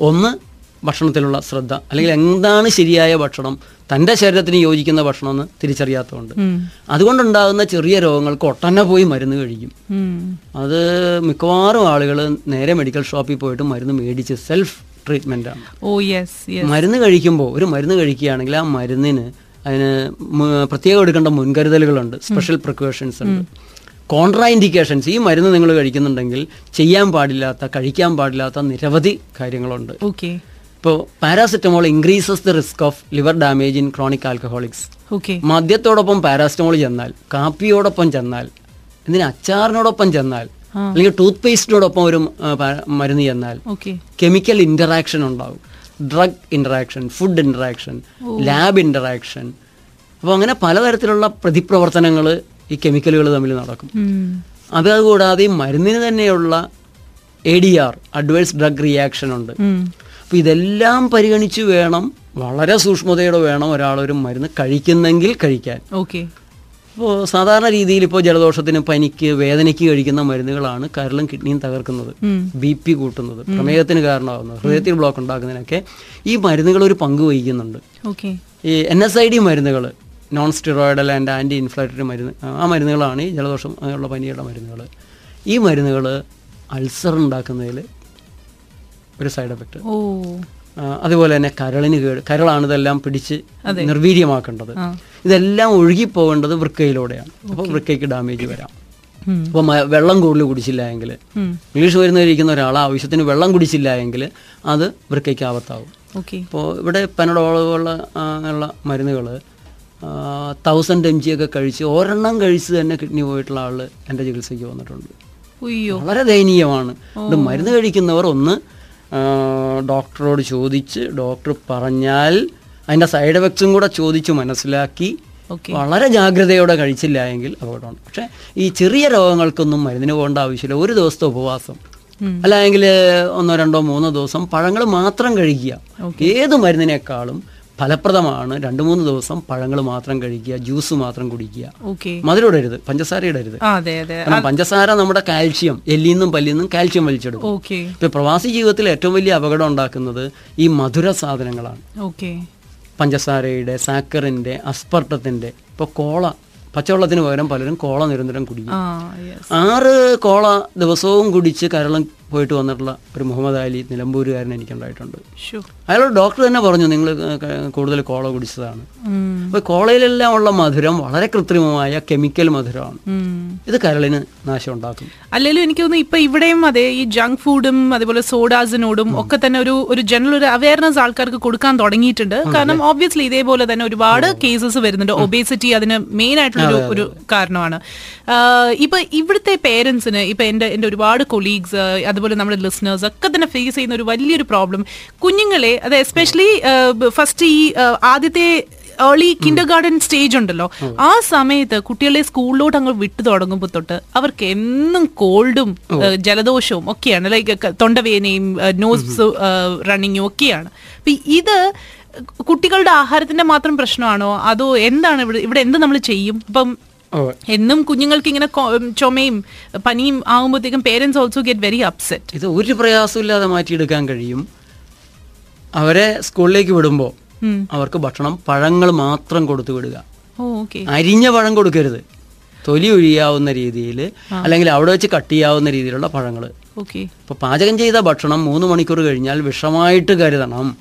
ഒന്ന് ഭക്ഷണത്തിലുള്ള ശ്രദ്ധ അല്ലെങ്കിൽ എന്താണ് ശരിയായ ഭക്ഷണം തന്റെ ശരീരത്തിന് യോജിക്കുന്ന ഭക്ഷണം എന്ന് തിരിച്ചറിയാത്തതുകൊണ്ട്. അതുകൊണ്ടുണ്ടാകുന്ന ചെറിയ രോഗങ്ങൾക്ക് ഒട്ടന്നെ പോയി മരുന്ന് കഴിക്കും. അത് മിക്കവാറും ആളുകൾ നേരെ മെഡിക്കൽ ഷോപ്പിൽ പോയിട്ട് മരുന്ന് മേടിച്ച് സെൽഫ് ട്രീറ്റ്മെന്റ് ആണ് ഓ യെസ് യെസ്. മരുന്ന് കഴിക്കുമ്പോൾ ഒരു മരുന്ന് കഴിക്കുകയാണെങ്കിൽ ആ മരുന്നിന് അതിന് പ്രത്യേകം എടുക്കേണ്ട മുൻകരുതലുകളുണ്ട് സ്പെഷ്യൽ പ്രിക്കോഷൻസ് ഉണ്ട്. കോൺട്രാ ഇൻഡിക്കേഷൻസ് ഈ മരുന്ന് നിങ്ങൾ കഴിക്കുന്നുണ്ടെങ്കിൽ ചെയ്യാൻ പാടില്ലാത്ത കഴിക്കാൻ പാടില്ലാത്ത നിരവധി കാര്യങ്ങളുണ്ട്. ഓക്കെ. ഇപ്പോൾ paracetamol increases the risk of liver damage in chronic alcoholics okay മദ്യത്തോടൊപ്പം paracetamol ചെന്നാൽ കാപ്പിയോടൊപ്പം ചെന്നാൽ എന്തിനാ അച്ചാറിനോടൊപ്പം ചെന്നാൽ അല്ലെങ്കിൽ ടൂത്ത് പേസ്റ്റിനോടൊപ്പം ഒരു മരുന്ന് ചെന്നാൽ കെമിക്കൽ ഇന്ററാക്ഷൻ ഉണ്ടാവും. Drug interaction food interaction lab interaction അപ്പോൾ അങ്ങനെ പലതരത്തിലുള്ള പ്രതിപ്രവർത്തനങ്ങൾ ഈ കെമിക്കലുകൾ തമ്മിൽ നടക്കും. അതുകൂടാതെ ഈ മരുന്നിന് തന്നെയുള്ള A D R adverse drug reaction ഉണ്ട്. അപ്പോൾ ഇതെല്ലാം പരിഗണിച്ച് വേണം വളരെ സൂക്ഷ്മതയോടെ വേണം ഒരാളൊരു മരുന്ന് കഴിക്കുന്നെങ്കിൽ കഴിക്കാൻ. ഓക്കെ. ഇപ്പോൾ സാധാരണ രീതിയിൽ ഇപ്പോൾ ജലദോഷത്തിന് പനിക്ക് വേദനയ്ക്ക് കഴിക്കുന്ന മരുന്നുകളാണ് കരളും കിഡ്നിയും തകർക്കുന്നത്. ബി പി കൂട്ടുന്നത്. പ്രമേഹത്തിന് കാരണമാകുന്നത് ഹൃദയത്തിൽ ബ്ലോക്ക് ഉണ്ടാക്കുന്നതിനൊക്കെ ഈ മരുന്നുകൾ ഒരു പങ്ക് വഹിക്കുന്നുണ്ട്. ഓക്കെ. ഈ എൻ എസ് ഐ ഡി മരുന്നുകൾ non steroidal and anti inflammatory മരുന്ന് ആ മരുന്നുകളാണ് ഈ ജലദോഷം അങ്ങനെയുള്ള പനിയുടെ മരുന്നുകൾ. ഈ മരുന്നുകൾ അൾസർ ഉണ്ടാക്കുന്നതിൽ ഒരു സൈഡ് എഫക്റ്റ് അതുപോലെ തന്നെ കരളിന് കേട് കരളാണ് ഇതെല്ലാം പിടിച്ച് നിർവീര്യമാക്കേണ്ടത്. ഇതെല്ലാം ഒഴുകിപ്പോകേണ്ടത് വൃക്കയിലൂടെയാണ്. അപ്പോൾ വൃക്കയ്ക്ക് ഡാമേജ് വരാം. അപ്പൊ അപ്പോൾ വെള്ളം കൂടുതൽ കുടിച്ചില്ല എങ്കിൽ ഇംഗ്ലീഷ് വരുന്നവരിക്കുന്ന ഒരാൾ ആവശ്യത്തിന് വെള്ളം കുടിച്ചില്ല എങ്കിൽ അത് വൃക്കയ്ക്ക് ആപത്താവും. ഇപ്പോൾ ഇവിടെ പനഡോളുള്ള ഉള്ള മരുന്നുകൾ തൗസൻഡ് എം ജി ഒക്കെ കഴിച്ച് ഒരെണ്ണം കഴിച്ച് തന്നെ കിഡ്നി പോയിട്ടുള്ള ആൾ എന്റെ ചികിത്സയ്ക്ക് വന്നിട്ടുണ്ട്. വളരെ ദയനീയമാണ്. ഇത് മരുന്ന് കഴിക്കുന്നവർ ഒന്ന് ഡോക്ടറോട് ചോദിച്ച് ഡോക്ടർ പറഞ്ഞാൽ അതിന്റെ സൈഡ് എഫക്ട്സും കൂടെ ചോദിച്ച് മനസ്സിലാക്കി. വളരെ ജാഗ്രതയോടെ കഴിച്ചില്ല എങ്കിൽ അപകടമാണ്. പക്ഷേ ഈ ചെറിയ രോഗങ്ങൾക്കൊന്നും മരുന്നിന് പോകേണ്ട ആവശ്യമില്ല. ഒരു ദിവസത്തെ ഉപവാസം. അല്ലെങ്കിൽ ഒന്നോ രണ്ടോ മൂന്നോ ദിവസം പഴങ്ങൾ മാത്രം കഴിക്കുക. ഏത് മരുന്നിനേക്കാളും ഫലപ്രദമാണ് രണ്ട് മൂന്ന് ദിവസം പഴങ്ങൾ മാത്രം കഴിക്കുക ജ്യൂസ് മാത്രം കുടിക്കുക. ഓക്കെ. മധുരം ഇടരുത് പഞ്ചസാര ഇടരുത് കാരണം പഞ്ചസാര നമ്മുടെ കാൽഷ്യം എല്ലിൽ നിന്നും പല്ലിൽ നിന്നും കാൽഷ്യം വലിച്ചെടുക്കും. ഓക്കെ. ഇപ്പൊ പ്രവാസി ജീവിതത്തിൽ ഏറ്റവും വലിയ അപകടം ഉണ്ടാക്കുന്നത് ഈ മധുര സാധനങ്ങളാണ്. ഓക്കെ. പഞ്ചസാരയുടെ സാക്കറിന്റെ അസ്പർട്ടത്തിന്റെ ഇപ്പൊ കോള പച്ചവെള്ളത്തിന് പകരം പലരും കോള നിരന്തരം കുടിക്കും. ആറ് കോള ദിവസവും കുടിച്ച് കരളം പോയിട്ട് വന്നിട്ടുള്ള ഒരു മുഹമ്മദ് അലി നിലമ്പൂരുകാരൻ എനിക്കുണ്ടായിട്ടുണ്ട്. അയാളോട് ഡോക്ടർ തന്നെ പറഞ്ഞു നിങ്ങൾ കൂടുതൽ കോള കുടിച്ചതാണ്. അപ്പോൾ കോളയിലെല്ലാം ഉള്ള മധുരം വളരെ കൃത്രിമമായ കെമിക്കൽ മധുരമാണ്. ഇത് കരളിന് നാശം ഉണ്ടാക്കും. അല്ലെങ്കിലും എനിക്ക് തോന്നുന്നു ഇപ്പൊ ഇവിടെയും അതെ ഈ ജങ്ക് ഫുഡും അതേപോലെ സോഡാസിനോടും ഒക്കെ തന്നെ ഒരു ഒരു ജനറൽ ഒരു അവയർനെസ് ആൾക്കാർക്ക് കൊടുക്കാൻ തുടങ്ങിയിട്ടുണ്ട്. കാരണം ഓബ്വിയസ്ലി ഇതേപോലെ തന്നെ ഒരുപാട് കേസസ് വരുന്നുണ്ട്. ഒബേസിറ്റി അതിന് മെയിൻ ആയിട്ടുള്ള ഒരു കാരണമാണ്. ഇപ്പൊ ഇവിടുത്തെ പേരൻസിന് ഇപ്പൊ എന്റെ എന്റെ ഒരുപാട് കൊളീഗ്സ് അതുപോലെ നമ്മുടെ ലിസ്ണേഴ്സ് ഒക്കെ തന്നെ ഫേസ് ചെയ്യുന്ന ഒരു വലിയൊരു പ്രോബ്ലം കുഞ്ഞുങ്ങളെ അത് എസ്പെഷ്യലി ഫസ്റ്റ് ഈ ആദ്യത്തെ ഏർലി കിൻഡർ ഗാർഡൻ സ്റ്റേജ് ഉണ്ടല്ലോ. ആ സമയത്ത് കുട്ടികളെ സ്കൂളിലോട്ട് അങ്ങ് വിട്ടു തുടങ്ങുമ്പോൾ തൊട്ട് അവർക്ക് എന്നും കോൾഡും ജലദോഷവും ഒക്കെയാണ്. ലൈക്ക് തൊണ്ടവേനയും നോസ് റണ്ണിങ്ങും ഒക്കെയാണ്. അപ്പൊ ഇത് കുട്ടികളുടെ ആഹാരത്തിന്റെ മാത്രം പ്രശ്നമാണോ? അതോ എന്താണ് ഇവിടെ ഇവിടെ എന്ത് നമ്മൾ ചെയ്യും? ഇപ്പം എന്നും കുഞ്ഞുങ്ങൾക്ക് ഇങ്ങനെ ചുമയും പനിയും ആകുമ്പോഴത്തേക്കും parents also get very upset ഇത് ഒരു പ്രയാസമില്ലാതെ മാറ്റിയെടുക്കാൻ കഴിയും. അവരെ സ്കൂളിലേക്ക് വിടുമ്പോൾ അവർക്ക് ഭക്ഷണം പഴങ്ങൾ മാത്രം കൊടുത്തു വിടുക. അരിഞ്ഞ പഴം കൊടുക്കരുത്. തൊലി ഒഴിയാവുന്ന രീതിയിൽ അല്ലെങ്കിൽ അവിടെ വെച്ച് കട്ട് ചെയ്യാവുന്ന രീതിയിലുള്ള പഴങ്ങൾ. ഇപ്പൊ പാചകം ചെയ്ത ഭക്ഷണം മൂന്ന് മണിക്കൂർ കഴിഞ്ഞാൽ വിഷമായിട്ട് കരുതണം.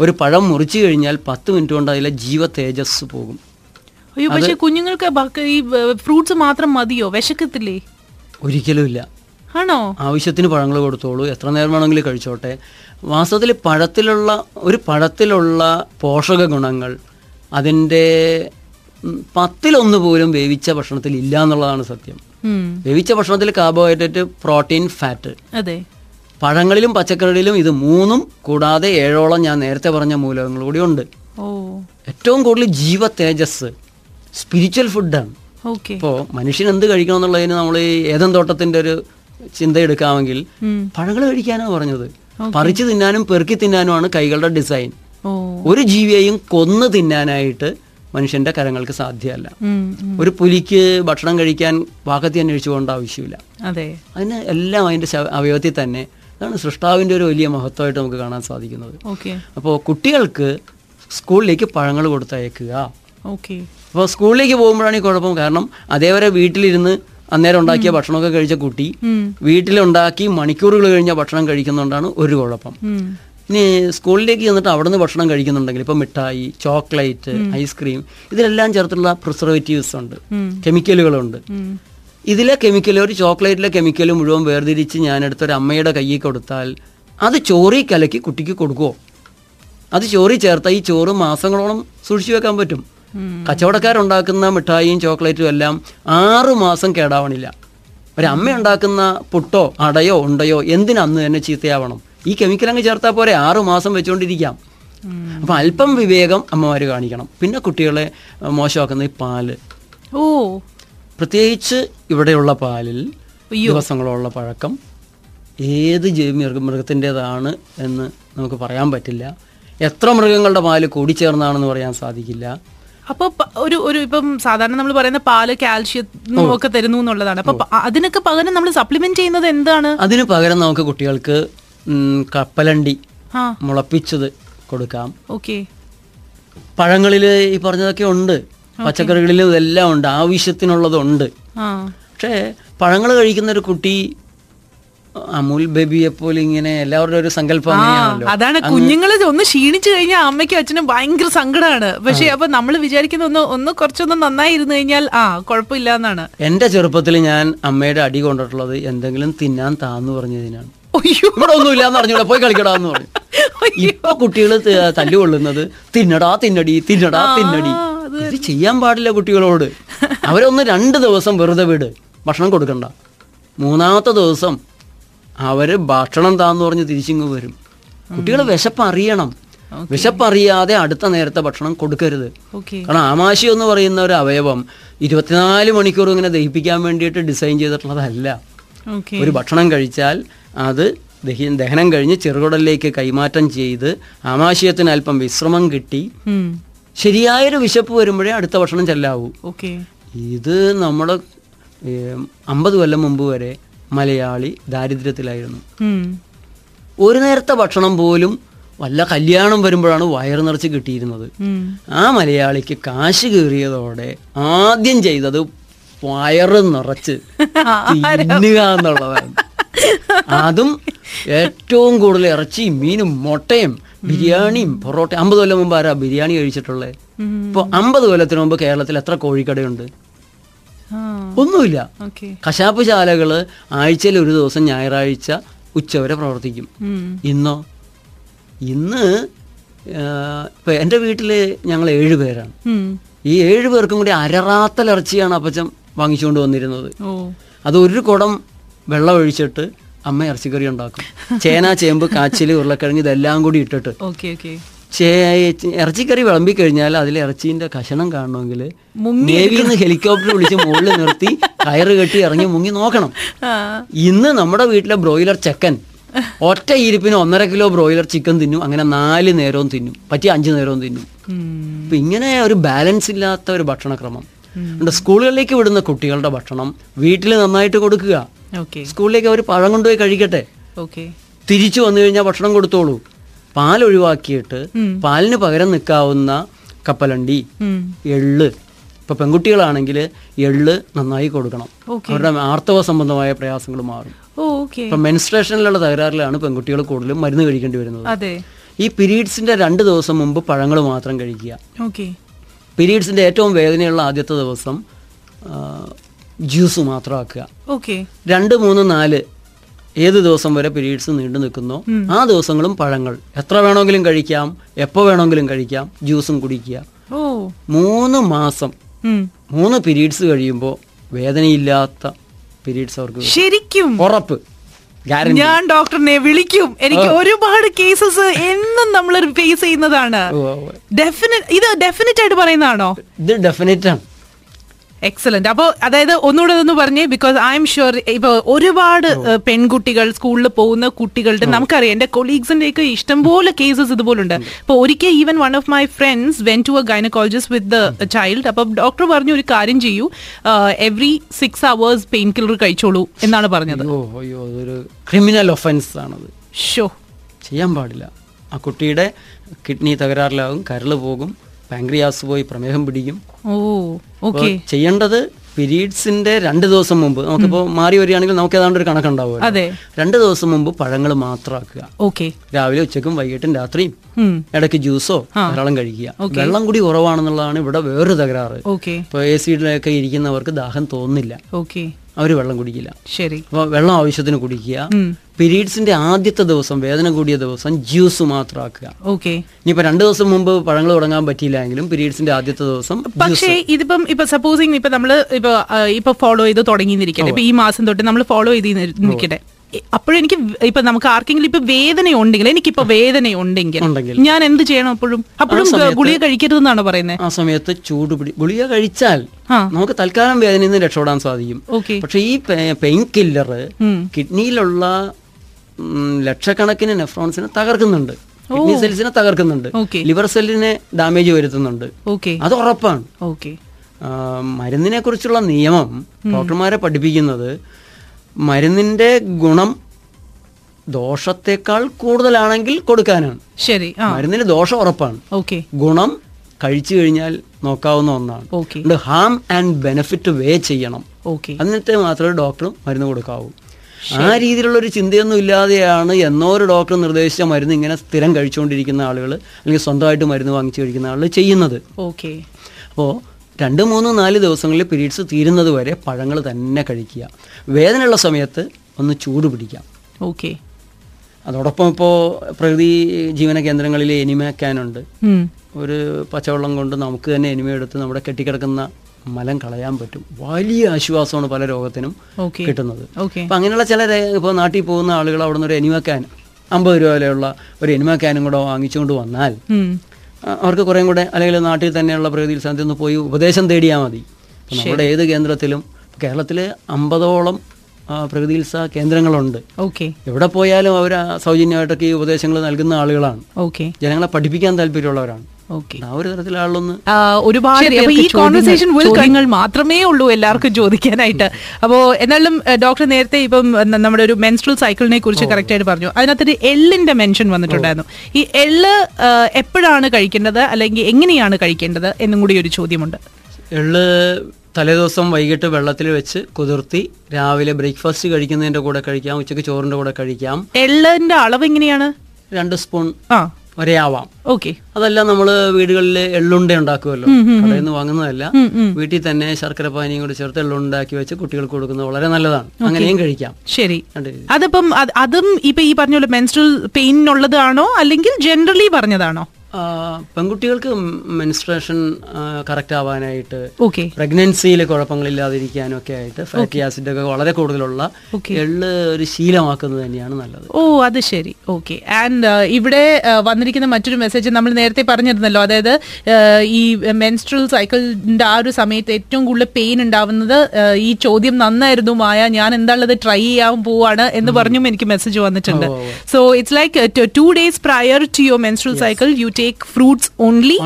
ഒരു പഴം മുറിച്ചു കഴിഞ്ഞാൽ പത്ത് മിനിറ്റ് കൊണ്ട് അതിലെ ജീവ തേജസ് പോകും. അയ്യോ പക്ഷെ കുഞ്ഞുങ്ങൾക്ക് ഈ ഫ്രൂട്ട്സ് മാത്രം മതിയോ? വിശക്കത്തില്ലേ? ഒരിക്കലുമില്ല ആണോ? ആവശ്യത്തിന് പഴങ്ങൾ കൊടുത്തോളൂ. എത്ര നേരം വേണമെങ്കിലും കഴിച്ചോട്ടെ. വാസ്തവത്തിൽ പഴത്തിലുള്ള ഒരു പഴത്തിലുള്ള പോഷക ഗുണങ്ങൾ അതിന്റെ പത്തിലൊന്ന് പോലും വേവിച്ച ഭക്ഷണത്തിൽ ഇല്ല എന്നുള്ളതാണ് സത്യം. വേവിച്ച ഭക്ഷണത്തിൽ കാർബോഹൈഡ്രേറ്റ് പ്രോട്ടീൻ ഫാറ്റ് അതെ. പഴങ്ങളിലും പച്ചക്കറികളിലും ഇത് മൂന്നും കൂടാതെ ഏഴോളം ഞാൻ നേരത്തെ പറഞ്ഞ മൂലകങ്ങൾ കൂടി ഉണ്ട്. ഏറ്റവും കൂടുതൽ ജീവ തേജസ് സ്പിരിച്വൽ ഫുഡാണ് ഇപ്പോൾ മനുഷ്യൻ എന്ത് കഴിക്കണം എന്നുള്ളതിന് നമ്മൾ ഏതൻ തോട്ടത്തിന്റെ ഒരു ചിന്ത എടുക്കാമെങ്കിൽ പഴങ്ങൾ കഴിക്കാനാണ് പറഞ്ഞത്. പറിച്ചു തിന്നാനും പെറുക്കി തിന്നാനുമാണ് കൈകളുടെ ഡിസൈൻ ഒരു ജീവിയെയും കൊന്നു തിന്നാനായിട്ട് മനുഷ്യന്റെ കരങ്ങൾക്ക് സാധ്യമല്ല. ഒരു പുലിക്ക് ഭക്ഷണം കഴിക്കാൻ വാക്കത്തി അന്വേഷിച്ചു പോകേണ്ട ആവശ്യമില്ല. അതെ. അതിന് എല്ലാം അതിന്റെ അവയവത്തിൽ തന്നെ അതാണ് സൃഷ്ടാവിന്റെ ഒരു വലിയ മഹത്വമായിട്ട് നമുക്ക് കാണാൻ സാധിക്കുന്നത്. അപ്പോൾ കുട്ടികൾക്ക് സ്കൂളിലേക്ക് പഴങ്ങൾ കൊടുത്തയക്കുക. അപ്പോൾ സ്കൂളിലേക്ക് പോകുമ്പോഴാണ് ഈ കുഴപ്പം. കാരണം അതേവരെ വീട്ടിലിരുന്ന് അന്നേരം ഉണ്ടാക്കിയ ഭക്ഷണമൊക്കെ കഴിച്ച കുട്ടി വീട്ടിലുണ്ടാക്കി മണിക്കൂറുകൾ കഴിഞ്ഞ ഭക്ഷണം കഴിക്കുന്നതുകൊണ്ടാണ് ഒരു കുഴപ്പം. ഇനി സ്കൂളിലേക്ക് ചെന്നിട്ട് അവിടുന്ന് ഭക്ഷണം കഴിക്കുന്നുണ്ടെങ്കിൽ ഇപ്പം മിഠായി ചോക്ലേറ്റ് ഐസ്ക്രീം ഇതിലെല്ലാം ചേർത്തുള്ള പ്രിസർവേറ്റീവ്സ് ഉണ്ട് കെമിക്കലുകളുണ്ട്. ഇതിലെ കെമിക്കൽ ഒരു ചോക്ലേറ്റിലെ കെമിക്കൽ മുഴുവൻ വേർതിരിച്ച് ഞാൻ എടുത്തൊരു അമ്മയുടെ കയ്യിൽ കൊടുത്താൽ അത് ചോറി കലക്കി കുട്ടിക്ക് കൊടുക്കുമോ അത് ചോറി ചേർത്താൽ ഈ ചോറ് മാസങ്ങളോളം സൂക്ഷിച്ചു വെക്കാൻ പറ്റും. കച്ചവടക്കാരുണ്ടാക്കുന്ന മിഠായിയും ചോക്ലേറ്റും എല്ലാം ആറു മാസം കേടാവണില്ല. ഒരു അമ്മ ഉണ്ടാക്കുന്ന പുട്ടോ അടയോ ഉണ്ടയോ എന്തിനന്ന് തന്നെ ചീത്തയാവണം? ഈ കെമിക്കൽ അങ്ങ് ചേർത്താൽ പോരെ ആറു മാസം വെച്ചുകൊണ്ടിരിക്കാം അപ്പം അല്പം വിവേകം അമ്മമാർ കാണിക്കണം. പിന്നെ കുട്ടികളെ മോശമാക്കുന്ന ഈ പാൽ. ഓ. പ്രത്യേകിച്ച് ഇവിടെയുള്ള പാലിൽ ദിവസങ്ങളുള്ള പഴക്കം ഏത് മൃഗ മൃഗത്തിന്റെതാണ് എന്ന് നമുക്ക് പറയാൻ പറ്റില്ല. എത്ര മൃഗങ്ങളുടെ പാൽ കൂടിച്ചേർന്നാണെന്ന് പറയാൻ സാധിക്കില്ല. അപ്പൊ ഒരു ഒരു ഇപ്പം സാധാരണ നമ്മൾ പറയുന്ന പാൽ കാൽഷ്യം ഒക്കെ തരുന്നു എന്നുള്ളതാണ്. അപ്പൊ അതിനൊക്കെ പകരം നമ്മൾ സപ്ലിമെന്റ് ചെയ്യുന്നത് എന്താണ്? അതിന് പകരം നമുക്ക് കുട്ടികൾക്ക് കപ്പലണ്ടി മുളപ്പിച്ചത് കൊടുക്കാം. ഓക്കെ. പഴങ്ങളിൽ ഈ പറഞ്ഞതൊക്കെ ഉണ്ട്. പച്ചക്കറികളിൽ ഇതെല്ലാം ഉണ്ട്. ആവശ്യത്തിനുള്ളതുണ്ട്. പക്ഷേ പഴങ്ങൾ കഴിക്കുന്ന ഒരു കുട്ടി അമൂൽ ബേബിയെ പോലെ ഇങ്ങനെ എല്ലാവരുടെ ഒരു സങ്കല്പം അതാണ് കുഞ്ഞുങ്ങൾ ഒന്ന് ക്ഷീണിച്ചു കഴിഞ്ഞാൽ അമ്മയ്ക്കും അച്ഛനും ഭയങ്കര സങ്കടമാണ് പക്ഷെ അപ്പൊ നമ്മൾ വിചാരിക്കുന്ന ഒന്ന് ഒന്ന് കുറച്ചൊന്ന് നന്നായി ഇരുന്ന് കഴിഞ്ഞാൽ ആ കുഴപ്പമില്ല എന്നാണ് എന്റെ ചെറുപ്പത്തിൽ ഞാൻ അമ്മയുടെ അടി കൊണ്ടിട്ടുള്ളത് എന്തെങ്കിലും തിന്നാൻ താന്ന് പറഞ്ഞതിനാണ്. ഇവിടെ ഒന്നുമില്ല എന്ന് പോയി പറഞ്ഞു. ഇപ്പൊ കുട്ടികൾ തല്ലുകൊള്ളുന്നത് തിന്നടാ തിന്നടി തിന്നടാ തിന്നടി. ഇത് ചെയ്യാൻ പാടില്ല കുട്ടികളോട്. അവരൊന്ന് രണ്ട് ദിവസം വെറുതെ വിട്. ഭക്ഷണം കൊടുക്കണ്ട. മൂന്നാമത്തെ ദിവസം അവർ ഭക്ഷണം താന്ന് പറഞ്ഞ് തിരിച്ചിങ്ങ് വരും. കുട്ടികൾ വിശപ്പറിയണം. വിശപ്പറിയാതെ അടുത്ത നേരത്തെ ഭക്ഷണം കൊടുക്കരുത്. കാരണം ആമാശി എന്ന് പറയുന്ന ഒരു അവയവം ഇരുപത്തിനാല് മണിക്കൂർ ഇങ്ങനെ ദഹിപ്പിക്കാൻ വേണ്ടിയിട്ട് ഡിസൈൻ ചെയ്തിട്ടുള്ളതല്ല. ഒരു ഭക്ഷണം കഴിച്ചാൽ അത് ദഹി ദഹനം കഴിഞ്ഞ് ചെറുകുടലിലേക്ക് കൈമാറ്റം ചെയ്ത് ആമാശയത്തിന് അല്പം വിശ്രമം കിട്ടി ശരിയായൊരു വിശപ്പ് വരുമ്പോഴേ അടുത്ത ഭക്ഷണം ചെല്ലാവൂ. ഇത് നമ്മുടെ അമ്പത് കൊല്ലം മുമ്പ് വരെ മലയാളി ദാരിദ്ര്യത്തിലായിരുന്നു. ഒരു നേരത്തെ ഭക്ഷണം പോലും വല്ല കല്യാണം വരുമ്പോഴാണ് വയർ നിറച്ച് കിട്ടിയിരുന്നത്. ആ മലയാളിക്ക് കാശ് കീറിയതോടെ ആദ്യം ചെയ്തത് വയറ് നിറച്ച് തിന്നുക എന്നുള്ളതാണ്. അതും ഏറ്റവും കൂടുതൽ ഇറച്ചിയും മീനും മുട്ടയും ബിരിയാണിയും പൊറോട്ടയും. അമ്പത് കൊല്ലം മുമ്പ് ആരാ ബിരിയാണി കഴിച്ചിട്ടുള്ളത് ഇപ്പോൾ അമ്പത് കൊല്ലത്തിന് മുമ്പ് കേരളത്തിൽ എത്ര കോഴിക്കടയുണ്ട്? ഒന്നുമില്ല. കശാപ്പ് ശാലകൾ ആഴ്ചയിൽ ഒരു ദിവസം ഞായറാഴ്ച ഉച്ചവരെ പ്രവർത്തിക്കും. ഇന്നോ? ഇന്ന് ഇപ്പം എന്റെ വീട്ടിൽ ഞങ്ങൾ ഏഴ് പേരാണ്. ഈ ഏഴ് പേർക്കും കൂടി അരറാത്തൽ ഇറച്ചിയാണ് അപ്പച്ചൻ വാങ്ങിച്ചുകൊണ്ട് വന്നിരുന്നത്. അത് ഒരു കുടം വെള്ളം ഒഴിച്ചിട്ട് അമ്മ ഇറച്ചിക്കറി ഉണ്ടാക്കും. ചേന ചേമ്പ് കാച്ചിൽ ഉരുളക്കിഴങ്ങ് ഇതെല്ലാം കൂടി ഇട്ടിട്ട്. ചേ ഇറച്ചിക്കറി വിളമ്പി കഴിഞ്ഞാൽ അതിൽ ഇറച്ചീന്റെ കഷണം കാണണമെങ്കിൽ നേവിയിൽ നിന്ന് ഹെലികോപ്റ്റർ വിളിച്ച് മുകളിൽ നിർത്തി കയറ് കെട്ടി ഇറങ്ങി മുങ്ങി നോക്കണം. ഇന്ന് നമ്മുടെ വീട്ടിലെ ബ്രോയിലർ ചെക്കൻ ഒറ്റ ഇരിപ്പിന് ഒന്നര കിലോ ബ്രോയിലർ ചിക്കൻ തിന്നും അങ്ങനെ നാല് നേരവും തിന്നും പറ്റി അഞ്ച് നേരവും തിന്നും. അപ്പൊ ഇങ്ങനെ ഒരു ബാലൻസ് ഇല്ലാത്ത ഒരു ഭക്ഷണക്രമം. സ്കൂളുകളിലേക്ക് വിടുന്ന കുട്ടികളുടെ ഭക്ഷണം വീട്ടിൽ നന്നായിട്ട് കൊടുക്കുക. സ്കൂളിലേക്ക് അവർ പഴം കൊണ്ടുപോയി കഴിക്കട്ടെ. തിരിച്ചു വന്നു കഴിഞ്ഞാൽ ഭക്ഷണം കൊടുത്തോളൂ. പാൽ ഒഴിവാക്കിയിട്ട് പാലിന് പകരം നിൽക്കാവുന്ന കപ്പലണ്ടി എള്ള്. ഇപ്പൊ പെൺകുട്ടികളാണെങ്കിൽ എള്ള് നന്നായി കൊടുക്കണം. അവരുടെ ആർത്തവ സംബന്ധമായ പ്രയാസങ്ങൾ മാറും. ഇപ്പൊ മെൻസ്ട്രേഷനിലുള്ള തകരാറിലാണ് പെൺകുട്ടികൾ കൂടുതലും മരുന്ന് കഴിക്കേണ്ടി വരുന്നത്. ഈ പീരീഡ്സിന്റെ രണ്ട് ദിവസം മുമ്പ് പഴങ്ങൾ മാത്രം കഴിക്കുക. പീരീഡ്സിന്റെ ഏറ്റവും വേദനയുള്ള ആദ്യത്തെ ദിവസം ജ്യൂസ് മാത്രമാക്കുക ഓക്കെ. രണ്ട് മൂന്ന് നാല് ഏത് ദിവസം വരെ പീരീഡ്സ് നീണ്ടു നിൽക്കുന്നോ? ആ ദിവസങ്ങളും പഴങ്ങൾ. എത്ര വേണമെങ്കിലും കഴിക്കാം എപ്പോ വേണമെങ്കിലും കഴിക്കാം ജ്യൂസും കുടിക്കുക. മൂന്ന് മാസം മൂന്ന് പീരീഡ്സ് കഴിയുമ്പോൾ വേദനയില്ലാത്ത പീരീഡ്സ് അവർക്ക് ശരിക്കും? ഉറപ്പ്. ഞാൻ ഡോക്ടറിനെ വിളിക്കും. എനിക്ക് ഒരുപാട് കേസസ് എന്നും നമ്മൾ ഫേസ് ചെയ്യുന്നതാണ്. ഇത് ഡെഫിനറ്റ് ആയിട്ട് പറയുന്നതാണോ? ഇത് ഡെഫിനറ്റ് ആണ്. എക്സലന്റ് അപ്പോൾ അതായത് ഒന്നുകൂടെ ഒന്ന് പറഞ്ഞേ ബിക്കോസ് ഐ എം ഷുവർ ഇപ്പൊ ഒരുപാട് പെൺകുട്ടികൾ സ്കൂളിൽ പോകുന്ന കുട്ടികളുടെ നമുക്കറിയാം എന്റെ കൊളീഗ്സിന്റെ ഒക്കെ ഇഷ്ടംപോലെ കേസസ് ഇതുപോലുണ്ട്. അപ്പൊ ഒരിക്കൽ even one of my friends went to a gynaecologist with the child അപ്പൊ ഡോക്ടർ പറഞ്ഞു ഒരു കാര്യം ചെയ്യൂ. Every six hours pain killer കഴിച്ചോളൂ എന്നാണ് പറഞ്ഞത്. ക്രിമിനൽ ഒഫൻസ് ആണത്. ഷോ ചെയ്യാൻ പാടില്ല. ആ കുട്ടിയുടെ കിഡ്നി തകരാറിലാകും കരൾ പോകും. പാങ്ക്രിയാസ് പോയി പ്രമേഹം പിടിക്കും. Oh okay. ചെയ്യേണ്ടത് പീരീഡ്സിന്റെ രണ്ട് ദിവസം മുമ്പ് നമുക്കിപ്പോൾ മാറി വരികയാണെങ്കിൽ നമുക്ക് ഏതാണ്ട് ഒരു കണക്കുണ്ടാവും രണ്ട് ദിവസം മുമ്പ് പഴങ്ങൾ മാത്രമാക്കുക ഓക്കെ. രാവിലെ ഉച്ചക്കും വൈകിട്ടും രാത്രിയും ഇടയ്ക്ക് ജ്യൂസോ ധാരാളം കഴിക്കുക. വെള്ളം കൂടി കുറവാണെന്നുള്ളതാണ് ഇവിടെ വേറൊരു തകരാറ്. ഓക്കെ. ഇപ്പോൾ എ സിയിലൊക്കെ ഇരിക്കുന്നവർക്ക് ദാഹം തോന്നുന്നില്ല. ഓക്കെ. അവർ വെള്ളം കുടിക്കില്ല. ശരി. അപ്പോൾ വെള്ളം ആവശ്യത്തിന് കുടിക്കുക. പീരീഡ്സിന്റെ ആദ്യത്തെ ദിവസം വേദന കൂടിയ ദിവസം ജ്യൂസ് മാത്രമാക്കുക ഓക്കെ. ഇനിയിപ്പോ രണ്ടു ദിവസം മുമ്പ് പഴങ്ങൾ തുടങ്ങാൻ പറ്റിയില്ലെങ്കിലും പീരീഡ്സിന്റെ ആദ്യത്തെ ദിവസം പക്ഷേ ഇതിപ്പം ഇപ്പൊ സപ്പോസിങ് ഇപ്പൊ നമ്മൾ ഇപ്പൊ ഇപ്പൊ ഫോളോ ചെയ്ത് തുടങ്ങിയിരിക്കട്ടെ. ഇപ്പൊ ഈ മാസം തൊട്ട് നമ്മൾ ഫോളോ ചെയ്ത് നിൽക്കട്ടെ. അപ്പോഴെനിക്ക് ഇപ്പൊ നമുക്ക് ആർക്കെങ്കിലും ഇപ്പൊ വേദന ഉണ്ടെങ്കിൽ എനിക്കിപ്പോ വേദന ഉണ്ടെങ്കിൽ ഉണ്ടെങ്കിൽ. ഞാൻ എന്ത് ചെയ്യണം അപ്പോഴും? അപ്പോഴും ഗുളിക കഴിക്കരുതെന്നാണ് പറയുന്നത് ആ സമയത്ത് ചൂട് പിടി ഗുളിക കഴിച്ചാൽ നമുക്ക് തൽക്കാലം വേദനയിൽ നിന്ന് രക്ഷപ്പെടാൻ സാധിക്കും. പക്ഷെ ഈ പെയിൻ കില്ലർ കിഡ്നിയിലുള്ള ലക്ഷക്കണക്കിന് നെഫ്രോൺസിനെ തകർക്കുന്നുണ്ട്. കിഡ്നി സെൽസിനെ തകർക്കുന്നുണ്ട്. ലിവർ സെല്ലിനെ ഡാമേജ് വരുത്തുന്നുണ്ട്. അത് ഉറപ്പാണ്. മരുന്നിനെ കുറിച്ചുള്ള നിയമം ഡോക്ടർമാരെ പഠിപ്പിക്കുന്നത് മരുന്നിന്റെ ഗുണം ദോഷത്തെക്കാൾ കൂടുതലാണെങ്കിൽ കൊടുക്കാനാണ്. ശരി മരുന്നിന്റെ മരുന്നിന് ദോഷം ഉറപ്പാണ്. ഓക്കെ. ഗുണം കഴിച്ചു കഴിഞ്ഞാൽ നോക്കാവുന്ന ഒന്നാണ്. ഹാം ആൻഡ് ബെനിഫിറ്റ് വേ ചെയ്യണം. ഓക്കെ. എന്നിട്ട് മാത്രമേ ഡോക്ടറും മരുന്ന് കൊടുക്കാവൂ. ആ രീതിയിലുള്ള ഒരു ചിന്തയൊന്നും ഇല്ലാതെയാണ് എന്നോ ഒരു ഡോക്ടർ നിർദ്ദേശിച്ച മരുന്ന് ഇങ്ങനെ സ്ഥിരം കഴിച്ചുകൊണ്ടിരിക്കുന്ന ആളുകൾ അല്ലെങ്കിൽ സ്വന്തമായിട്ട് മരുന്ന് വാങ്ങിച്ചു കഴിക്കുന്ന ആളുകൾ ചെയ്യുന്നത്. ഓക്കെ. അപ്പോൾ രണ്ട് മൂന്ന് നാല് ദിവസങ്ങളിൽ പീരീഡ്സ് തീരുന്നത് വരെ പഴങ്ങൾ തന്നെ കഴിക്കുക. വേദനയുള്ള സമയത്ത് ഒന്ന് ചൂട് പിടിക്കാം. ഓക്കെ. അതോടൊപ്പം ഇപ്പോൾ പ്രകൃതി ജീവന കേന്ദ്രങ്ങളിൽ എനിമ ക്യാനുണ്ട് ഒരു പച്ചവെള്ളം കൊണ്ട് നമുക്ക് തന്നെ എനിമ എടുത്ത് നമ്മുടെ കെട്ടിക്കിടക്കുന്ന മലം കളയാൻ പറ്റും. വലിയ ആശ്വാസമാണ് പല രോഗത്തിനും കിട്ടുന്നത്. അപ്പം അങ്ങനെയുള്ള ചില ഇപ്പോൾ നാട്ടിൽ പോകുന്ന ആളുകൾ അവിടെ നിന്ന് ഒരു എനിമ ക്യാൻ അമ്പത് രൂപ വിലയുള്ള ഒരു എനിമ ക്യാനും കൂടെ വാങ്ങിച്ചുകൊണ്ട് വന്നാൽ അവർക്ക് കുറേം കൂടെ അല്ലെങ്കിൽ നാട്ടിൽ തന്നെയുള്ള പ്രകൃതി സ്ഥാനത്ത് നിന്ന് പോയി ഉപദേശം തേടിയാൽ മതി. നമ്മുടെ ഏത് കേന്ദ്രത്തിലും കേരളത്തിൽ അമ്പതോളം പ്രകൃതി ഉത്സവ കേന്ദ്രങ്ങളുണ്ട്. ഓക്കെ. എവിടെ പോയാലും അവർ സൗജന്യമായിട്ടൊക്കെ ഈ ഉപദേശങ്ങൾ നൽകുന്ന ആളുകളാണ്. ഓക്കെ. ജനങ്ങളെ പഠിപ്പിക്കാൻ താല്പര്യമുള്ളവരാണ്. ഒരു ആളൊന്ന് ഒരുപാട് ഈ ചോദ്യങ്ങൾ മാത്രമേ ഉള്ളൂ എല്ലാവർക്കും ചോദിക്കാനായിട്ട്. അപ്പോ എന്നാലും ഡോക്ടർ നേരത്തെ ഇപ്പം നമ്മുടെ ഒരു മെൻസ്ട്രൽ സൈക്കിളിനെ കുറിച്ച് കറക്റ്റ് ആയിട്ട് പറഞ്ഞു. അതിനകത്തൊരു എള്ളിന്റെ മെൻഷൻ വന്നിട്ടുണ്ടായിരുന്നു. ഈ എള്ള് എപ്പോഴാണ് കഴിക്കേണ്ടത്? അല്ലെങ്കിൽ എങ്ങനെയാണ് കഴിക്കേണ്ടത്? എന്നും കൂടി ഒരു ചോദ്യമുണ്ട്. എള്ള് തലേദിവസം വൈകിട്ട് വെള്ളത്തിൽ വെച്ച് കുതിർത്തി രാവിലെ ബ്രേക്ക്ഫാസ്റ്റ് കഴിക്കുന്നതിന്റെ കൂടെ കഴിക്കാം ഉച്ചയ്ക്ക് ചോറിന്റെ കൂടെ കഴിക്കാം. എള്ളിന്റെ അളവ് എങ്ങനെയാണ്? രണ്ട് സ്പൂൺ ആ വരെ ആവാം ഓക്കെ. അതല്ല നമ്മൾ വീടുകളിൽ എള്ളുണ്ട ഉണ്ടാക്കുമല്ലോ കടയിൽ നിന്ന് വാങ്ങുന്നതല്ല. വീട്ടിൽ തന്നെ ശർക്കര പാനിയും കൂടി ചേർത്ത് എള്ളുണ്ടാക്കി വെച്ച് കുട്ടികൾക്ക് കൊടുക്കുന്നത് വളരെ നല്ലതാണ്. അങ്ങനെയും കഴിക്കാം. ശരി. അതിപ്പം അത് ഇപ്പൊ ഈ പറഞ്ഞ മെൻസ്ട്രൽ പെയിനുള്ളതാണോ അല്ലെങ്കിൽ ജനറലി പറഞ്ഞതാണോ? പെൺകുട്ടികൾക്ക് മെൻസ്ട്രേഷൻ കറക്റ്റ് ആവാനായിട്ട് പ്രഗ്നൻസിയിലെ പ്രഗ്നൻസിയിൽ കുഴപ്പങ്ങളില്ലാതിരിക്കാനും ഒക്കെ ആയിട്ട് ഫാറ്റി ആസിഡ് ഒക്കെ വളരെ കൂടുതലുള്ള എള്ള് ഒരു ശീലമാക്കുന്നത് തന്നെയാണ് നല്ലത്. ഓ അത് ശരി. ഓക്കെ ആൻഡ് ഇവിടെ വന്നിരിക്കുന്ന മറ്റൊരു മെസ്സേജ് നമ്മൾ നേരത്തെ പറഞ്ഞിരുന്നല്ലോ. അതായത് ഈ മെൻസ്ട്രൽ സൈക്കിളിന്റെ ആ ഒരു സമയത്ത് ഏറ്റവും കൂടുതൽ പെയിൻ ഉണ്ടാവുന്നത് ഈ ചോദ്യം നന്നായിരുന്നു മായ ഞാൻ എന്താണുള്ളത് ട്രൈ ചെയ്യാൻ പോവാണ് എന്ന് പറഞ്ഞും എനിക്ക് മെസ്സേജ് വന്നിട്ടുണ്ട്. So it's like two days prior to your menstrual cycle you take fruits only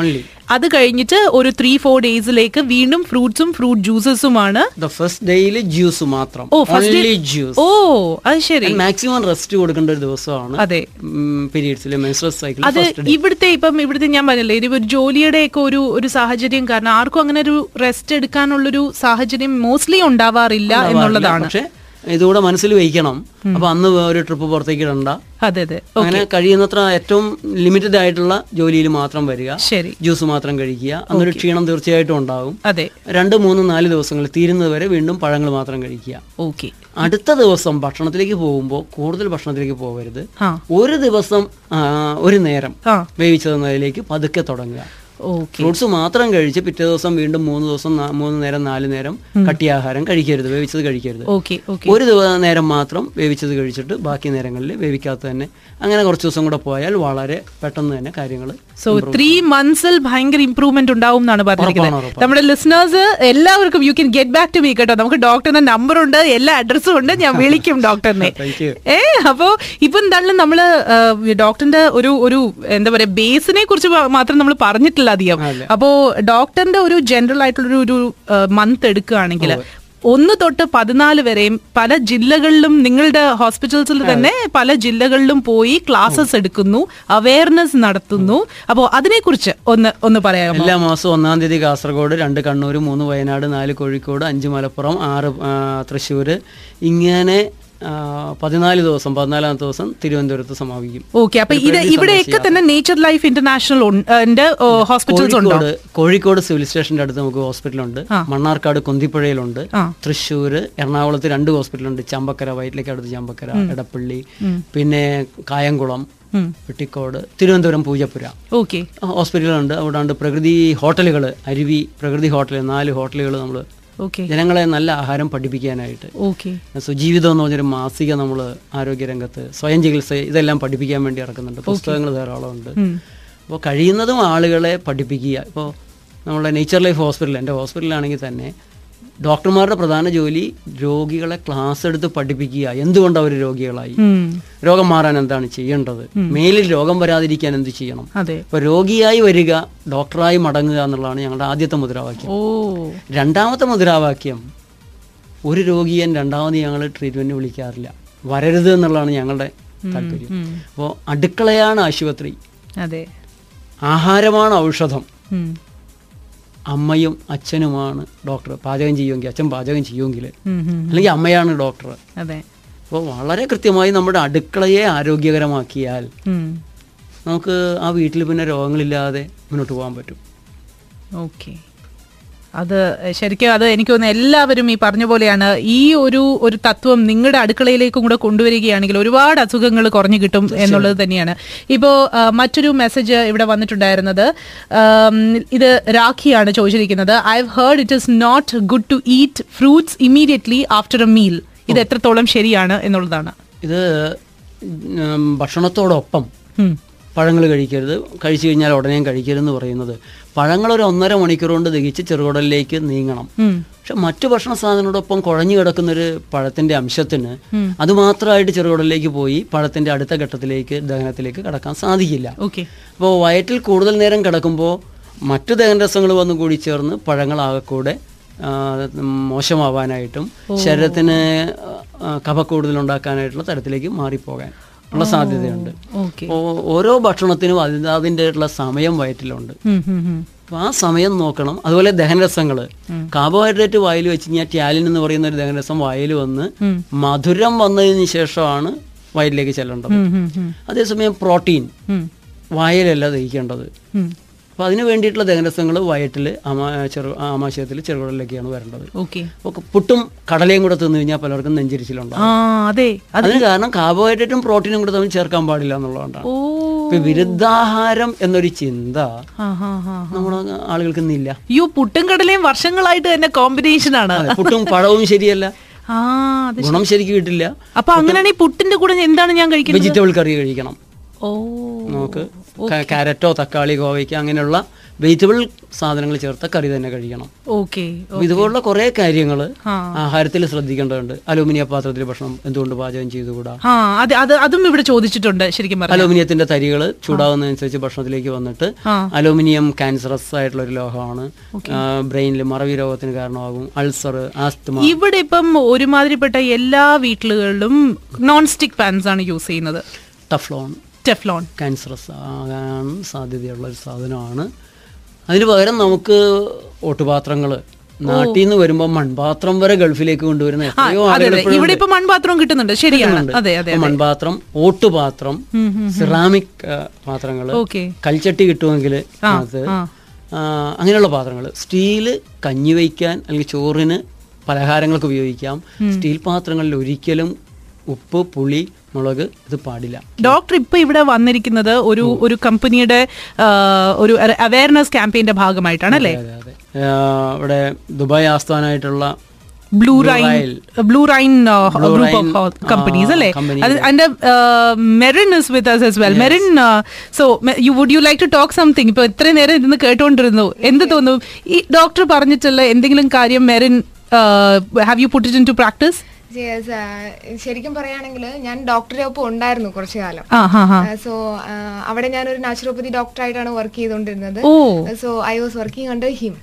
അത് കഴിഞ്ഞിട്ട് ഒരു ത്രീ ഫോർ ഡേയ്സിലേക്ക് വീണ്ടും ഫ്രൂട്ട്സും ഫ്രൂട്ട് ജ്യൂസസുമാണ് ഫസ്റ്റ് ഡേയിൽ ജ്യൂസ് മാത്രം. ഓ ഫസ്റ്റ് ജ്യൂസ് ഓ അത് ശരി. മാക്സിമം റെസ്റ്റ് കൊടുക്കേണ്ട ഒരു ദിവസമാണ്. അതെ. പീരീഡ്സിലെ മെൻസ്ട്രൽ സൈക്കിൾ അത് ഇവിടുത്തെ ഇപ്പം ഇവിടുത്തെ ഞാൻ പറഞ്ഞില്ലേ ഇത് ഒരു ജോലിയുടെ ഒക്കെ ഒരു ഒരു സാഹചര്യം കാരണം ആർക്കും അങ്ങനെ ഒരു റെസ്റ്റ് എടുക്കാനുള്ളൊരു സാഹചര്യം മോസ്റ്റ്ലി ഉണ്ടാവാറില്ല. എന്നുള്ളതാണ്. പക്ഷെ ഇതുകൂടെ മനസ്സിൽ വഹിക്കണം അപ്പൊ അന്ന് ഒരു ട്രിപ്പ് പുറത്തേക്ക് ഇടണ്ട. അതെ അതെ. അങ്ങനെ കഴിയുന്നത്ര ഏറ്റവും ലിമിറ്റഡ് ആയിട്ടുള്ള ജോലിയിൽ മാത്രം വരിക. ശരി. ജ്യൂസ് മാത്രം കഴിക്കുക. അന്നൊരു ക്ഷീണം തീർച്ചയായിട്ടും ഉണ്ടാവും. അതെ. രണ്ട് മൂന്ന് നാല് ദിവസങ്ങൾ തീരുന്നത് വരെ വീണ്ടും പഴങ്ങൾ മാത്രം കഴിക്കുക. ഓക്കെ. അടുത്ത ദിവസം ഭക്ഷണത്തിലേക്ക് പോകുമ്പോൾ കൂടുതൽ ഭക്ഷണത്തിലേക്ക് പോകരുത്. ഒരു ദിവസം ഒരു നേരം വേവിച്ചതെന്നതിലേക്ക് വേവിച്ചതിലേക്ക് പതുക്കെ തുടങ്ങുക. ഫ്രൂട്ട്സ് മാത്രം കഴിച്ച് പിറ്റേ ദിവസം വീണ്ടും മൂന്ന് ദിവസം മൂന്ന് നേരം നാല് നേരം കട്ടിയാഹാരം കഴിക്കരുത് വേവിച്ചത് കഴിക്കരുത്. ഒരു ദിവസം നേരം മാത്രം വേവിച്ചത് കഴിച്ചിട്ട് ബാക്കി നേരങ്ങളിൽ വേവിക്കാത്ത തന്നെ അങ്ങനെ കുറച്ച് ദിവസം കൂടെ പോയാൽ വളരെ പെട്ടെന്ന് തന്നെ കാര്യങ്ങൾ സോ ത്രീ മന്ത്സിൽ ഭയങ്കര ഇംപ്രൂവ്മെന്റ് ഉണ്ടാവും എന്നാണ് പറഞ്ഞിരിക്കുന്നത്. നമ്മുടെ ലിസ്ണേഴ്സ് എല്ലാവർക്കും you can get back to me കേട്ടോ. നമുക്ക് ഡോക്ടറിന്റെ നമ്പർ ഉണ്ട് എല്ലാ അഡ്രസ്സും ഉണ്ട്. ഞാൻ വിളിക്കും ഡോക്ടറിനെ ഏ അപ്പോ ഇപ്പൊ എന്തായാലും നമ്മൾ ഡോക്ടറിന്റെ ഒരു ഒരു എന്താ പറയാ ബേസിനെ കുറിച്ച് മാത്രം നമ്മൾ പറഞ്ഞിട്ടില്ല. അധികം. അപ്പോ ഡോക്ടറിന്റെ ഒരു ജനറൽ ആയിട്ടുള്ള ഒരു മന്ത് എടുക്കുകയാണെങ്കിൽ ഒന്ന് തൊട്ട് പതിനാല് വരെയും പല ജില്ലകളിലും നിങ്ങളുടെ ഹോസ്പിറ്റൽസിൽ തന്നെ പല ജില്ലകളിലും പോയി ക്ലാസ്സസ് എടുക്കുന്നു അവയർനെസ് നടത്തുന്നു. അപ്പോ അതിനെക്കുറിച്ച് ഒന്ന് ഒന്ന് പറയാമോ? എല്ലാ മാസവും ഒന്നാം തീയതി കാസർഗോഡ് രണ്ട് കണ്ണൂർ മൂന്ന് വയനാട് നാല് കോഴിക്കോട് അഞ്ച് മലപ്പുറം ആറ് തൃശ്ശൂർ ഇങ്ങനെ പതിനാല് ദിവസം പതിനാലാം ദിവസം തിരുവനന്തപുരത്ത് സമാപിക്കും. ഓക്കെ അപ്പൊ ഇത് ഇവിടെയൊക്കെ തന്നെ നേച്ചർ ലൈഫ് ഇന്റർനാഷണൽ ഹോസ്പിറ്റൽസ് ഉണ്ടോ? കോഴിക്കോട് സിവിൽ സ്റ്റേഷന്റെ അടുത്ത് നമുക്ക് ഹോസ്പിറ്റലുണ്ട്. മണ്ണാർക്കാട് കൊന്തിപ്പുഴയിലുണ്ട്. തൃശ്ശൂർ എറണാകുളത്ത് രണ്ട് ഹോസ്പിറ്റലുണ്ട്. ചമ്പക്കര വയറ്റിലേക്ക് അടുത്ത് ചമ്പക്കര എടപ്പള്ളി പിന്നെ കായംകുളം പെട്ടിക്കോട് വെട്ടിക്കോട് തിരുവനന്തപുരം പൂജപ്പുര. ഓക്കെ. ഹോസ്പിറ്റലുണ്ട് അവിടെ പ്രകൃതി ഹോട്ടലുകൾ അരുവി പ്രകൃതി ഹോട്ടൽ നാല് ഹോട്ടലുകൾ നമ്മൾ ജനങ്ങളെ നല്ല ആഹാരം പഠിപ്പിക്കാനായിട്ട്. സുജീവിതം എന്ന് പറഞ്ഞൊരു മാസിക നമ്മൾ ആരോഗ്യരംഗത്ത് സ്വയം ചികിത്സ ഇതെല്ലാം പഠിപ്പിക്കാൻ വേണ്ടി ഇറക്കുന്നുണ്ട്. പുസ്തകങ്ങൾ ധാരാളം ഉണ്ട് അപ്പോൾ കഴിയുന്നതും ആളുകളെ പഠിപ്പിക്കുക. ഇപ്പോൾ നമ്മളെ നേച്ചർ ലൈഫ് ഹോസ്പിറ്റൽ എന്റെ ഹോസ്പിറ്റലാണെങ്കിൽ തന്നെ ഡോക്ടർമാരുടെ പ്രധാന ജോലി രോഗികളെ ക്ലാസ് എടുത്ത് പഠിപ്പിക്കുക. എന്തുകൊണ്ട് അവർ രോഗികളായി? രോഗം മാറാൻ എന്താണ് ചെയ്യേണ്ടത്? മേലിൽ രോഗം വരാതിരിക്കാൻ എന്ത് ചെയ്യണം? അപ്പൊ രോഗിയായി വരിക ഡോക്ടറായി മടങ്ങുക എന്നുള്ളതാണ് ഞങ്ങളുടെ ആദ്യത്തെ മുദ്രാവാക്യം. ഓ. രണ്ടാമത്തെ മുദ്രാവാക്യം ഒരു രോഗിയെ രണ്ടാമത് ഞങ്ങൾ ട്രീറ്റ്മെന്റ് വിളിക്കാറില്ല. വരരുത് എന്നുള്ളതാണ് ഞങ്ങളുടെ താല്പര്യം. അപ്പോ അപ്പോൾ അടുക്കളയാണ് ആശുപത്രി. ആഹാരമാണ് ഔഷധം. അമ്മയും അച്ഛനുമാണ് ഡോക്ടർ പാചകം ചെയ്യുമെങ്കിൽ അച്ഛൻ പാചകം ചെയ്യുമെങ്കിൽ. അല്ലെങ്കിൽ അമ്മയാണ് ഡോക്ടർ അതെ. അപ്പോൾ വളരെ കൃത്യമായി നമ്മുടെ അടുക്കളയെ ആരോഗ്യകരമാക്കിയാൽ നമുക്ക് ആ വീട്ടിൽ പിന്നെ രോഗങ്ങളില്ലാതെ മുന്നോട്ട് പോകാൻ പറ്റും. ഓക്കെ. അത് ശരിക്കും അത് എനിക്ക് തോന്നുന്നു എല്ലാവരും ഈ പറഞ്ഞ പോലെയാണ് ഈ ഒരു ഒരു തത്വം നിങ്ങളുടെ അടുക്കളയിലേക്കും കൂടെ കൊണ്ടുവരികയാണെങ്കിൽ ഒരുപാട് അസുഖങ്ങൾ കുറഞ്ഞു കിട്ടും എന്നുള്ളത് തന്നെയാണ്. ഇപ്പോൾ മറ്റൊരു മെസ്സേജ് ഇവിടെ വന്നിട്ടുണ്ടായിരുന്നത് ഇത് രാഖിയാണ് ചോദിച്ചിരിക്കുന്നത്. I have heard it is not good to eat fruits immediately after a meal ഇത് എത്രത്തോളം ശരിയാണ് എന്നുള്ളതാണ്. ഇത് ഭക്ഷണത്തോടൊപ്പം പഴങ്ങൾ കഴിക്കരുത് കഴിച്ചു കഴിഞ്ഞാൽ ഉടനെയും കഴിക്കരുതെന്ന് പറയുന്നത്. പഴങ്ങൾ ഒരു ഒന്നര മണിക്കൂർ കൊണ്ട് ദഹിച്ച് ചെറുകുടലിലേക്ക് നീങ്ങണം. പക്ഷെ മറ്റു ഭക്ഷണ സാധനങ്ങളോടൊപ്പം കുഴഞ്ഞു കിടക്കുന്ന ഒരു പഴത്തിന്റെ അംശത്തിന് അത് മാത്രമായിട്ട് ചെറുകുടലിലേക്ക് പോയി പഴത്തിന്റെ അടുത്ത ഘട്ടത്തിലേക്ക് ദഹനത്തിലേക്ക് കടക്കാൻ സാധിക്കില്ല. ഓക്കെ. അപ്പോൾ വയറ്റിൽ കൂടുതൽ നേരം കിടക്കുമ്പോൾ മറ്റു ദഹനരസങ്ങൾ വന്നു കൂടി ചേർന്ന് പഴങ്ങളാകെക്കൂടെ കൂടെ മോശമാവാനായിട്ടും ശരീരത്തിന് കഫ കൂടുതൽ ഉണ്ടാക്കാനായിട്ടുള്ള തരത്തിലേക്ക് മാറിപ്പോകാൻ. ഉള്ള സാധ്യതയുണ്ട്. ഓരോ ഭക്ഷണത്തിനും അതിന്റെ അതിന്റെതായിട്ടുള്ള സമയം വയറ്റിലുണ്ട്. അപ്പോൾ ആ സമയം നോക്കണം. അതുപോലെ ദഹനരസങ്ങൾ കാർബോഹൈഡ്രേറ്റ് വായിൽ വെച്ച് കഴിഞ്ഞാൽ ടാലിൻ എന്ന് പറയുന്ന ഒരു ദഹനരസം വായിൽ വന്ന് മധുരം വന്നതിന് ശേഷമാണ് വയറ്റിലേക്ക് ചെല്ലേണ്ടത്. അതേസമയം പ്രോട്ടീൻ വായലല്ല ദഹിക്കേണ്ടത്. അപ്പോൾ അതിന് വേണ്ടിയിട്ടുള്ള ദേഹരസങ്ങൾ വയറ്റിൽ ആമാ ചെറു ആമാശയത്തിൽ ചെറുകടലിലൊക്കെയാണ് വരേണ്ടത്. ഓക്കെ. പുട്ടും കടലയും കൂടെ തിന്നു കഴിഞ്ഞാൽ പലർക്കും നെഞ്ചിരിച്ചിലുണ്ടാവും. അതെ. അത് അതിന് കാരണം കാർബോഹൈഡ്രേറ്റും പ്രോട്ടീനും കൂടെ തമ്മിൽ ചേർക്കാൻ പാടില്ല എന്നുള്ളതുകൊണ്ടാണ്. ഓ. ഇപ്പൊ വിരുദ്ധാഹാരം എന്നൊരു ചിന്ത. നമ്മുടെ ആളുകൾക്ക് ഇന്നില്ല. അയ്യോ പുട്ടും കടലയും വർഷങ്ങളായിട്ട് തന്നെ കോമ്പിനേഷൻ ആണ്. പുട്ടും പഴവും ശരിയല്ല. ഗുണം ശരിക്കും കിട്ടില്ല. അപ്പൊ അങ്ങനെയാണെങ്കിൽ പുട്ടിന്റെ കൂടെ എന്താണ് ഞാൻ കഴിക്കുന്നത്? വെജിറ്റബിൾ കറി കഴിക്കണം. ഓ. നമുക്ക് ക- കാരറ്റോ തക്കാളി കോവയ്ക്ക അങ്ങനെയുള്ള വെജിറ്റബിൾ സാധനങ്ങൾ ചേർത്ത കറി തന്നെ കഴിക്കണം. ഓക്കെ ഇതുപോലുള്ള കുറേ കാര്യങ്ങൾ ആഹാരത്തിൽ ശ്രദ്ധിക്കേണ്ടതുണ്ട്. അലൂമിനിയ പാത്രത്തിൽ ഭക്ഷണം എന്തുകൊണ്ട് പാചകം ചെയ്തുകൂടാ? അത് ഇവിടെ ചോദിച്ചിട്ടുണ്ട് ശരിക്കും അലൂമിനിയത്തിന്റെ തരികൾ ചൂടാവുന്നതനുസരിച്ച് ഭക്ഷണത്തിലേക്ക് വന്നിട്ട്. അലൂമിനിയം ക്യാൻസറസ് ആയിട്ടുള്ള ഒരു ലോഹമാണ് ബ്രെയിനിൽ മറവി രോഗത്തിന് കാരണമാകും അൾസർ ആസ്തമ. ഇവിടെ ഇപ്പം ഒരുമാതിരിപ്പെട്ട എല്ലാ വീട്ടിലുകളിലും നോൺ സ്റ്റിക് പാൻസ് ആണ് യൂസ് ചെയ്യുന്നത്. ടഫ്ലോൺ ടെഫ്ലോൺ ക്യാൻസറസ് ആകാൻ സാധ്യതയുള്ള ഒരു സാധനമാണ്. അതിന് പകരം നമുക്ക് ഓട്ടുപാത്രങ്ങൾ. നാട്ടിൽ നിന്ന് വരുമ്പോൾ മൺപാത്രം വരെ ഗൾഫിലേക്ക് കൊണ്ടുവരുന്ന എത്രയോ ഇവിടെ ഇപ്പൊ മൺപാത്രം കിട്ടുന്നുണ്ട്. ശരിയാണ്. മൺപാത്രം ഓട്ടുപാത്രം. സിറാമിക് പാത്രങ്ങൾ കൽച്ചട്ടി കിട്ടുമെങ്കിൽ അത് അങ്ങനെയുള്ള പാത്രങ്ങൾ സ്റ്റീൽ കഞ്ഞി വയ്ക്കാൻ അല്ലെങ്കിൽ ചോറിന് പലഹാരങ്ങൾക്ക് ഉപയോഗിക്കാം. സ്റ്റീൽ പാത്രങ്ങളിൽ ഒരിക്കലും ഉപ്പ് പുളി മുളക് ഇത് പാടില്ല. ഡോക്ടർ ഇപ്പൊ ഇവിടെ വന്നിരിക്കുന്നത് ഒരു ഒരു കമ്പനിയുടെ ഒരു അവയർനെസ് ക്യാമ്പയിന്റെ ഭാഗമായിട്ടാണ് അല്ലേ? ഇവിടെ Dubai ആസ്ഥാനമായിട്ടുള്ള Blue Rain Blue Rain group of companies അല്ലേ. അതിന്റെ Merin is with us as well. Merin so you would you like to talk something ഇപ്പൊ ഇത്ര നേരം ഇരുന്ന് കേട്ടോണ്ടിരുന്നു. എന്ത് തോന്നും ഈ ഡോക്ടർ പറഞ്ഞിട്ടുള്ള എന്തെങ്കിലും കാര്യം Merin have you put into practice ശരിക്കും പറയുകയാണെങ്കിൽ ഞാൻ ഡോക്ടറെ ഒപ്പം ഉണ്ടായിരുന്നു കുറച്ചു കാലം. സോ അവിടെ ഞാൻ ഒരു നാച്ചുറോപ്പതി ഡോക്ടറായിട്ടാണ് വർക്ക് ചെയ്തുകൊണ്ടിരുന്നത് so I was working under him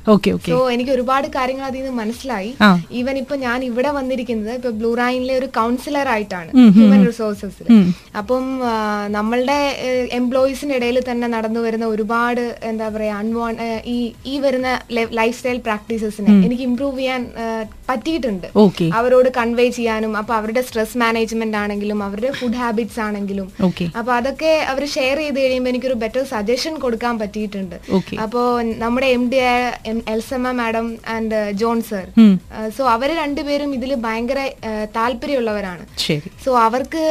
so എനിക്ക് ഒരുപാട് കാര്യങ്ങൾ അതിൽ നിന്ന് മനസ്സിലായി. ഈവൻ ഇപ്പൊ ഞാൻ ഇവിടെ വന്നിരിക്കുന്നത് ഇപ്പൊ ബ്ലൂറൈനിലെ ഒരു കൗൺസിലർ ആയിട്ടാണ് ഹ്യൂമൻ റിസോഴ്സസിൽ അപ്പം നമ്മളുടെ എംപ്ലോയീസിന്റെ ഇടയിൽ തന്നെ നടന്നു വരുന്ന ഒരുപാട് എന്താ പറയാ അൺവാൺ ഈ ഈ വരുന്ന ലൈഫ് സ്റ്റൈൽ പ്രാക്ടീസസിനെ എനിക്ക് ഇംപ്രൂവ് ചെയ്യാൻ പറ്റിയിട്ടുണ്ട്. അവരോട് കൺവേ ചെയ്യാനും അപ്പൊ അവരുടെ സ്ട്രെസ് മാനേജ്മെന്റ് ആണെങ്കിലും അവരുടെ ഫുഡ് ഹാബിറ്റ്സ് ആണെങ്കിലും. അപ്പൊ അതൊക്കെ അവർ ഷെയർ ചെയ്ത് കഴിയുമ്പോൾ എനിക്കൊരു ബെറ്റർ സജഷൻ കൊടുക്കാൻ പറ്റിയിട്ടുണ്ട്. അപ്പോ നമ്മുടെ എം ഡി ആയ Elsamma madam and John sir so അവർ രണ്ടുപേരും ഇതിൽ ഭയങ്കര താല്പര്യമുള്ളവരാണ്. സോ അവർക്ക്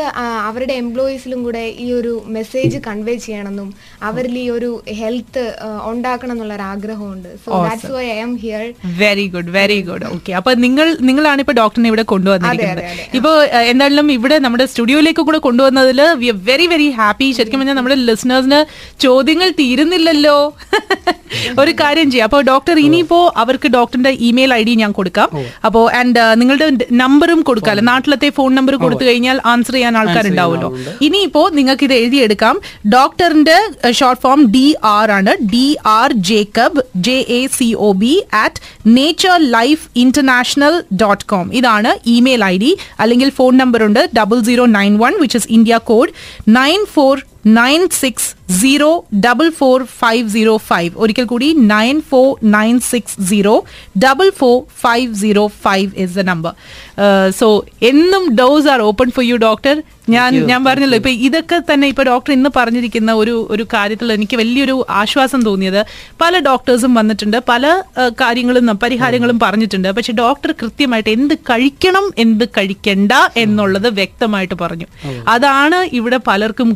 അവരുടെ എംപ്ലോയീസിലും കൂടെ ഈ ഒരു മെസ്സേജ് കൺവേ ചെയ്യണമെന്നും അവരിൽ ഈ ഒരു ഹെൽത്ത് ഉണ്ടാക്കണം എന്നുള്ള ഒരു ആഗ്രഹമുണ്ട്. So that's why I'm here. Very good very good okay അപ്പൊ നിങ്ങൾ നിങ്ങളാണ് ഇപ്പൊ ഡോക്ടറിനെ ഇവിടെ കൊണ്ടുവന്നിരിക്കുന്നത് അതെ, ഇപ്പൊ എന്തായാലും ഇവിടെ നമ്മുടെ സ്റ്റുഡിയോയിലേക്ക് കൂടെ കൊണ്ടുവന്നതിൽ we are very very happy ശരിക്കും പറഞ്ഞാൽ നമ്മുടെ ലിസണേഴ്സിന് ചോദ്യങ്ങൾ തീരുന്നില്ലല്ലോ. ഒരു കാര്യം ചെയ്യാം. അപ്പോൾ ഡോക്ടർ ഇനിയിപ്പോ അവർക്ക് ഡോക്ടറിന്റെ ഇമെയിൽ ഐ ഡി ഞാൻ കൊടുക്കാം. അപ്പോൾ ആൻഡ് നിങ്ങളുടെ നമ്പറും കൊടുക്കാമല്ലോ നാട്ടിലത്തെ ഫോൺ നമ്പർ കൊടുത്തു കഴിഞ്ഞാൽ ആൻസർ ചെയ്യാൻ ആൾക്കാരുണ്ടാവുമല്ലോ. ഇനിയിപ്പോ നിങ്ങൾക്ക് ഇത് എഴുതിയെടുക്കാം ഡോക്ടറിന്റെ ഷോർട്ട് ഫോം ഡി ആർ ആണ്. D R Jacob J A C O B at nature life international dot com ഇതാണ് ഇമെയിൽ ഐ ഡി അല്ലെങ്കിൽ ഫോൺ നമ്പർ ഉണ്ട് double zero nine one which is India code nine four nine six zero double four five zero five. ഒരിക്കൽ കൂടി nine four nine six zero double four five zero five is the number so എന്നും those are open for you doctor ഞാൻ ഞാൻ പറഞ്ഞല്ലോ ഇപ്പൊ ഇതൊക്കെ തന്നെ ഇപ്പൊ ഡോക്ടർ ഇന്ന് പറഞ്ഞിരിക്കുന്ന ഒരു ഒരു കാര്യത്തിൽ എനിക്ക് വലിയൊരു ആശ്വാസം തോന്നിയത്. പല ഡോക്ടേഴ്സും വന്നിട്ടുണ്ട് പല കാര്യങ്ങളും പരിഹാരങ്ങളും പറഞ്ഞിട്ടുണ്ട്. പക്ഷെ ഡോക്ടർ കൃത്യമായിട്ട് എന്ത് കഴിക്കണം എന്ത് കഴിക്കണ്ട എന്നുള്ളത് വ്യക്തമായിട്ട് പറഞ്ഞു. അതാണ് ഇവിടെ പലർക്കും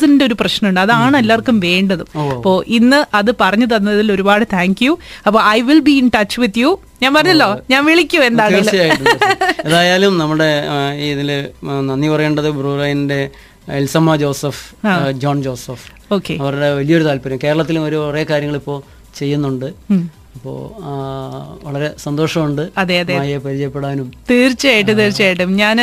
ഗൈഡൻസിന്റെ ഒരു പ്രശ്നമുണ്ട്. അതാണ് എല്ലാവർക്കും വേണ്ടത്. അപ്പോ ഇന്ന് അത് പറഞ്ഞു തന്നതിൽ ഒരുപാട് താങ്ക് യു അപ്പൊ I will be in touch with you ഞാൻ പറഞ്ഞല്ലോ ഞാൻ വിളിക്കൂ എന്തായാലും. ഏതായാലും നമ്മുടെ ഇതിൽ നന്ദി പറയേണ്ടത് ബ്രൂറൈന്റെ Elsamma Joseph John Joseph. Okay അവരുടെ വലിയൊരു താല്പര്യം. കേരളത്തിലും ഒരു കുറേ കാര്യങ്ങൾ ഇപ്പോൾ ചെയ്യുന്നുണ്ട്. അപ്പോൾ വളരെ സന്തോഷമുണ്ട് അതെ അതെ. പരിചയപ്പെടാനും. തീർച്ചയായിട്ടും തീർച്ചയായിട്ടും. ഞാൻ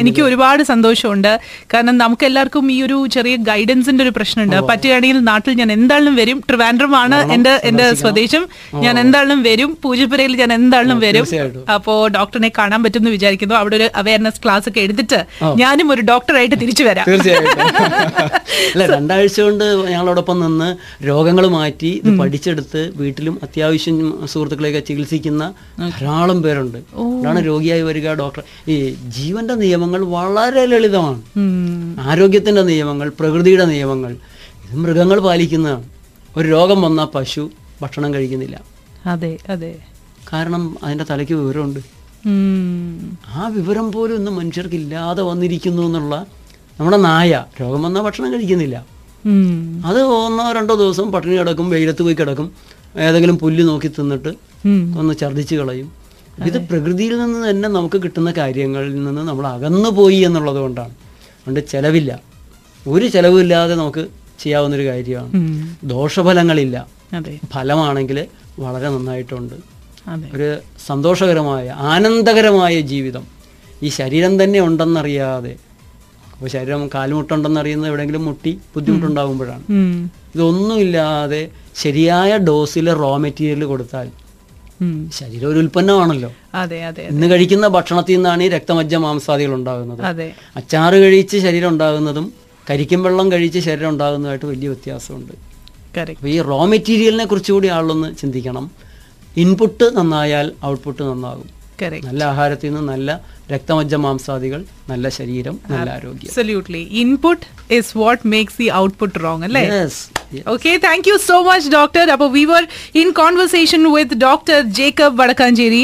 എനിക്ക് ഒരുപാട് സന്തോഷമുണ്ട്. കാരണം നമുക്ക് എല്ലാവർക്കും ഈ ഒരു ചെറിയ ഗൈഡൻസിന്റെ ഒരു പ്രശ്നമുണ്ട്. പറ്റുകയാണെങ്കിൽ നാട്ടിൽ ഞാൻ എന്തായാലും വരും. ട്രിവാൻഡ്രമാണ് എന്റെ എന്റെ സ്വദേശം. ഞാൻ എന്തായാലും വരും. പൂജപ്പുരയിൽ ഞാൻ എന്തായാലും വരും. അപ്പോ ഡോക്ടറിനെ കാണാൻ പറ്റുമെന്ന് വിചാരിക്കുന്നു. അവിടെ ഒരു അവയർനെസ് ക്ലാസ് ഒക്കെ എടുത്തിട്ട് ഞാനും ഒരു ഡോക്ടറായിട്ട് തിരിച്ചു വരാം. തീർച്ചയായിട്ടും. രണ്ടാഴ്ച കൊണ്ട് ഞങ്ങളോടൊപ്പം നിന്ന് രോഗങ്ങൾ മാറ്റി ഇത് പഠിച്ചെടുത്ത് വീട്ടിലും അത്യാവശ്യം സുഹൃത്തുക്കളെയൊക്കെ ചികിത്സിക്കുന്ന ധാരാളം പേരുണ്ട്. അതാണ് രോഗിയായി വരിക ഡോക്ടർ ഈ ജീവന്റെ നിയമങ്ങൾ വളരെ ലളിതമാണ്. ആരോഗ്യത്തിന്റെ നിയമങ്ങൾ പ്രകൃതിയുടെ നിയമങ്ങൾ ഇത് മൃഗങ്ങൾ പാലിക്കുന്നതാണ്. ഒരു രോഗം വന്ന പശു ഭക്ഷണം കഴിക്കുന്നില്ല. അതെ അതെ. കാരണം അതിന്റെ തലയ്ക്ക് വിവരമുണ്ട്. ആ വിവരം പോലും ഇന്ന് മനുഷ്യർക്ക് ഇല്ലാതെ വന്നിരിക്കുന്നു എന്നുള്ള നമ്മുടെ നായ രോഗം വന്നാൽ ഭക്ഷണം കഴിക്കുന്നില്ല. അത് ഒന്നോ രണ്ടോ ദിവസം പട്ടിണി കിടക്കും വെയിലത്ത് പോയി കിടക്കും. ഏതെങ്കിലും പുല്ല് നോക്കി തിന്നിട്ട്. ഒന്ന് ഛർദ്ദിച്ച് കളയും. ഇത് പ്രകൃതിയിൽ നിന്ന് തന്നെ നമുക്ക് കിട്ടുന്ന കാര്യങ്ങളിൽ നിന്ന് നമ്മൾ അകന്നു പോയി എന്നുള്ളത് കൊണ്ടാണ്. അതുകൊണ്ട് ചിലവില്ല. ഒരു ചിലവില്ലാതെ നമുക്ക് ചെയ്യാവുന്നൊരു കാര്യമാണ്. ദോഷഫലങ്ങളില്ല. ഫലമാണെങ്കിൽ വളരെ നന്നായിട്ടുണ്ട്. ഒരു സന്തോഷകരമായ ആനന്ദകരമായ ജീവിതം. ഈ ശരീരം തന്നെ ഉണ്ടെന്നറിയാതെ. അപ്പോൾ ശരീരം കാൽമുട്ടുണ്ടെന്നറിയുന്നത് എവിടെയെങ്കിലും മുട്ടി ബുദ്ധിമുട്ടുണ്ടാകുമ്പോഴാണ്. ഇതൊന്നുമില്ലാതെ ശരിയായ ഡോസിൽ റോ മെറ്റീരിയൽ കൊടുത്താൽ ശരീരം ഒരു ഉൽപ്പന്നമാണല്ലോ. അതെ അതെ ഇന്ന് കഴിക്കുന്ന ഭക്ഷണത്തിൽ നിന്നാണ് ഈ രക്തമജ്ജ മാംസാദികൾ ഉണ്ടാകുന്നത്. അച്ചാറ് കഴിച്ച് ശരീരം ഉണ്ടാകുന്നതും കരിക്കും വെള്ളം കഴിച്ച് ശരീരം ഉണ്ടാകുന്നതുമായിട്ട് വലിയ വ്യത്യാസമുണ്ട്. അപ്പൊ അപ്പോൾ ഈ റോ മെറ്റീരിയലിനെ കുറിച്ചുകൂടി ആളൊന്ന് ചിന്തിക്കണം. ഇൻപുട്ട് നന്നായാൽ ഔട്ട്പുട്ട് നന്നാകും. നല്ല ആഹാരത്തിൽ നിന്ന് നല്ല രക്തമജ്ജ മാംസാദികൾ നല്ല ശരീരം നല്ല ആരോഗ്യം Absolutely. Input is what makes the output wrong, അല്ലേ. Okay, thank you so much, Doctor. അപ്പോൾ we were in conversation with Dr. Jacob Vadakanjeri.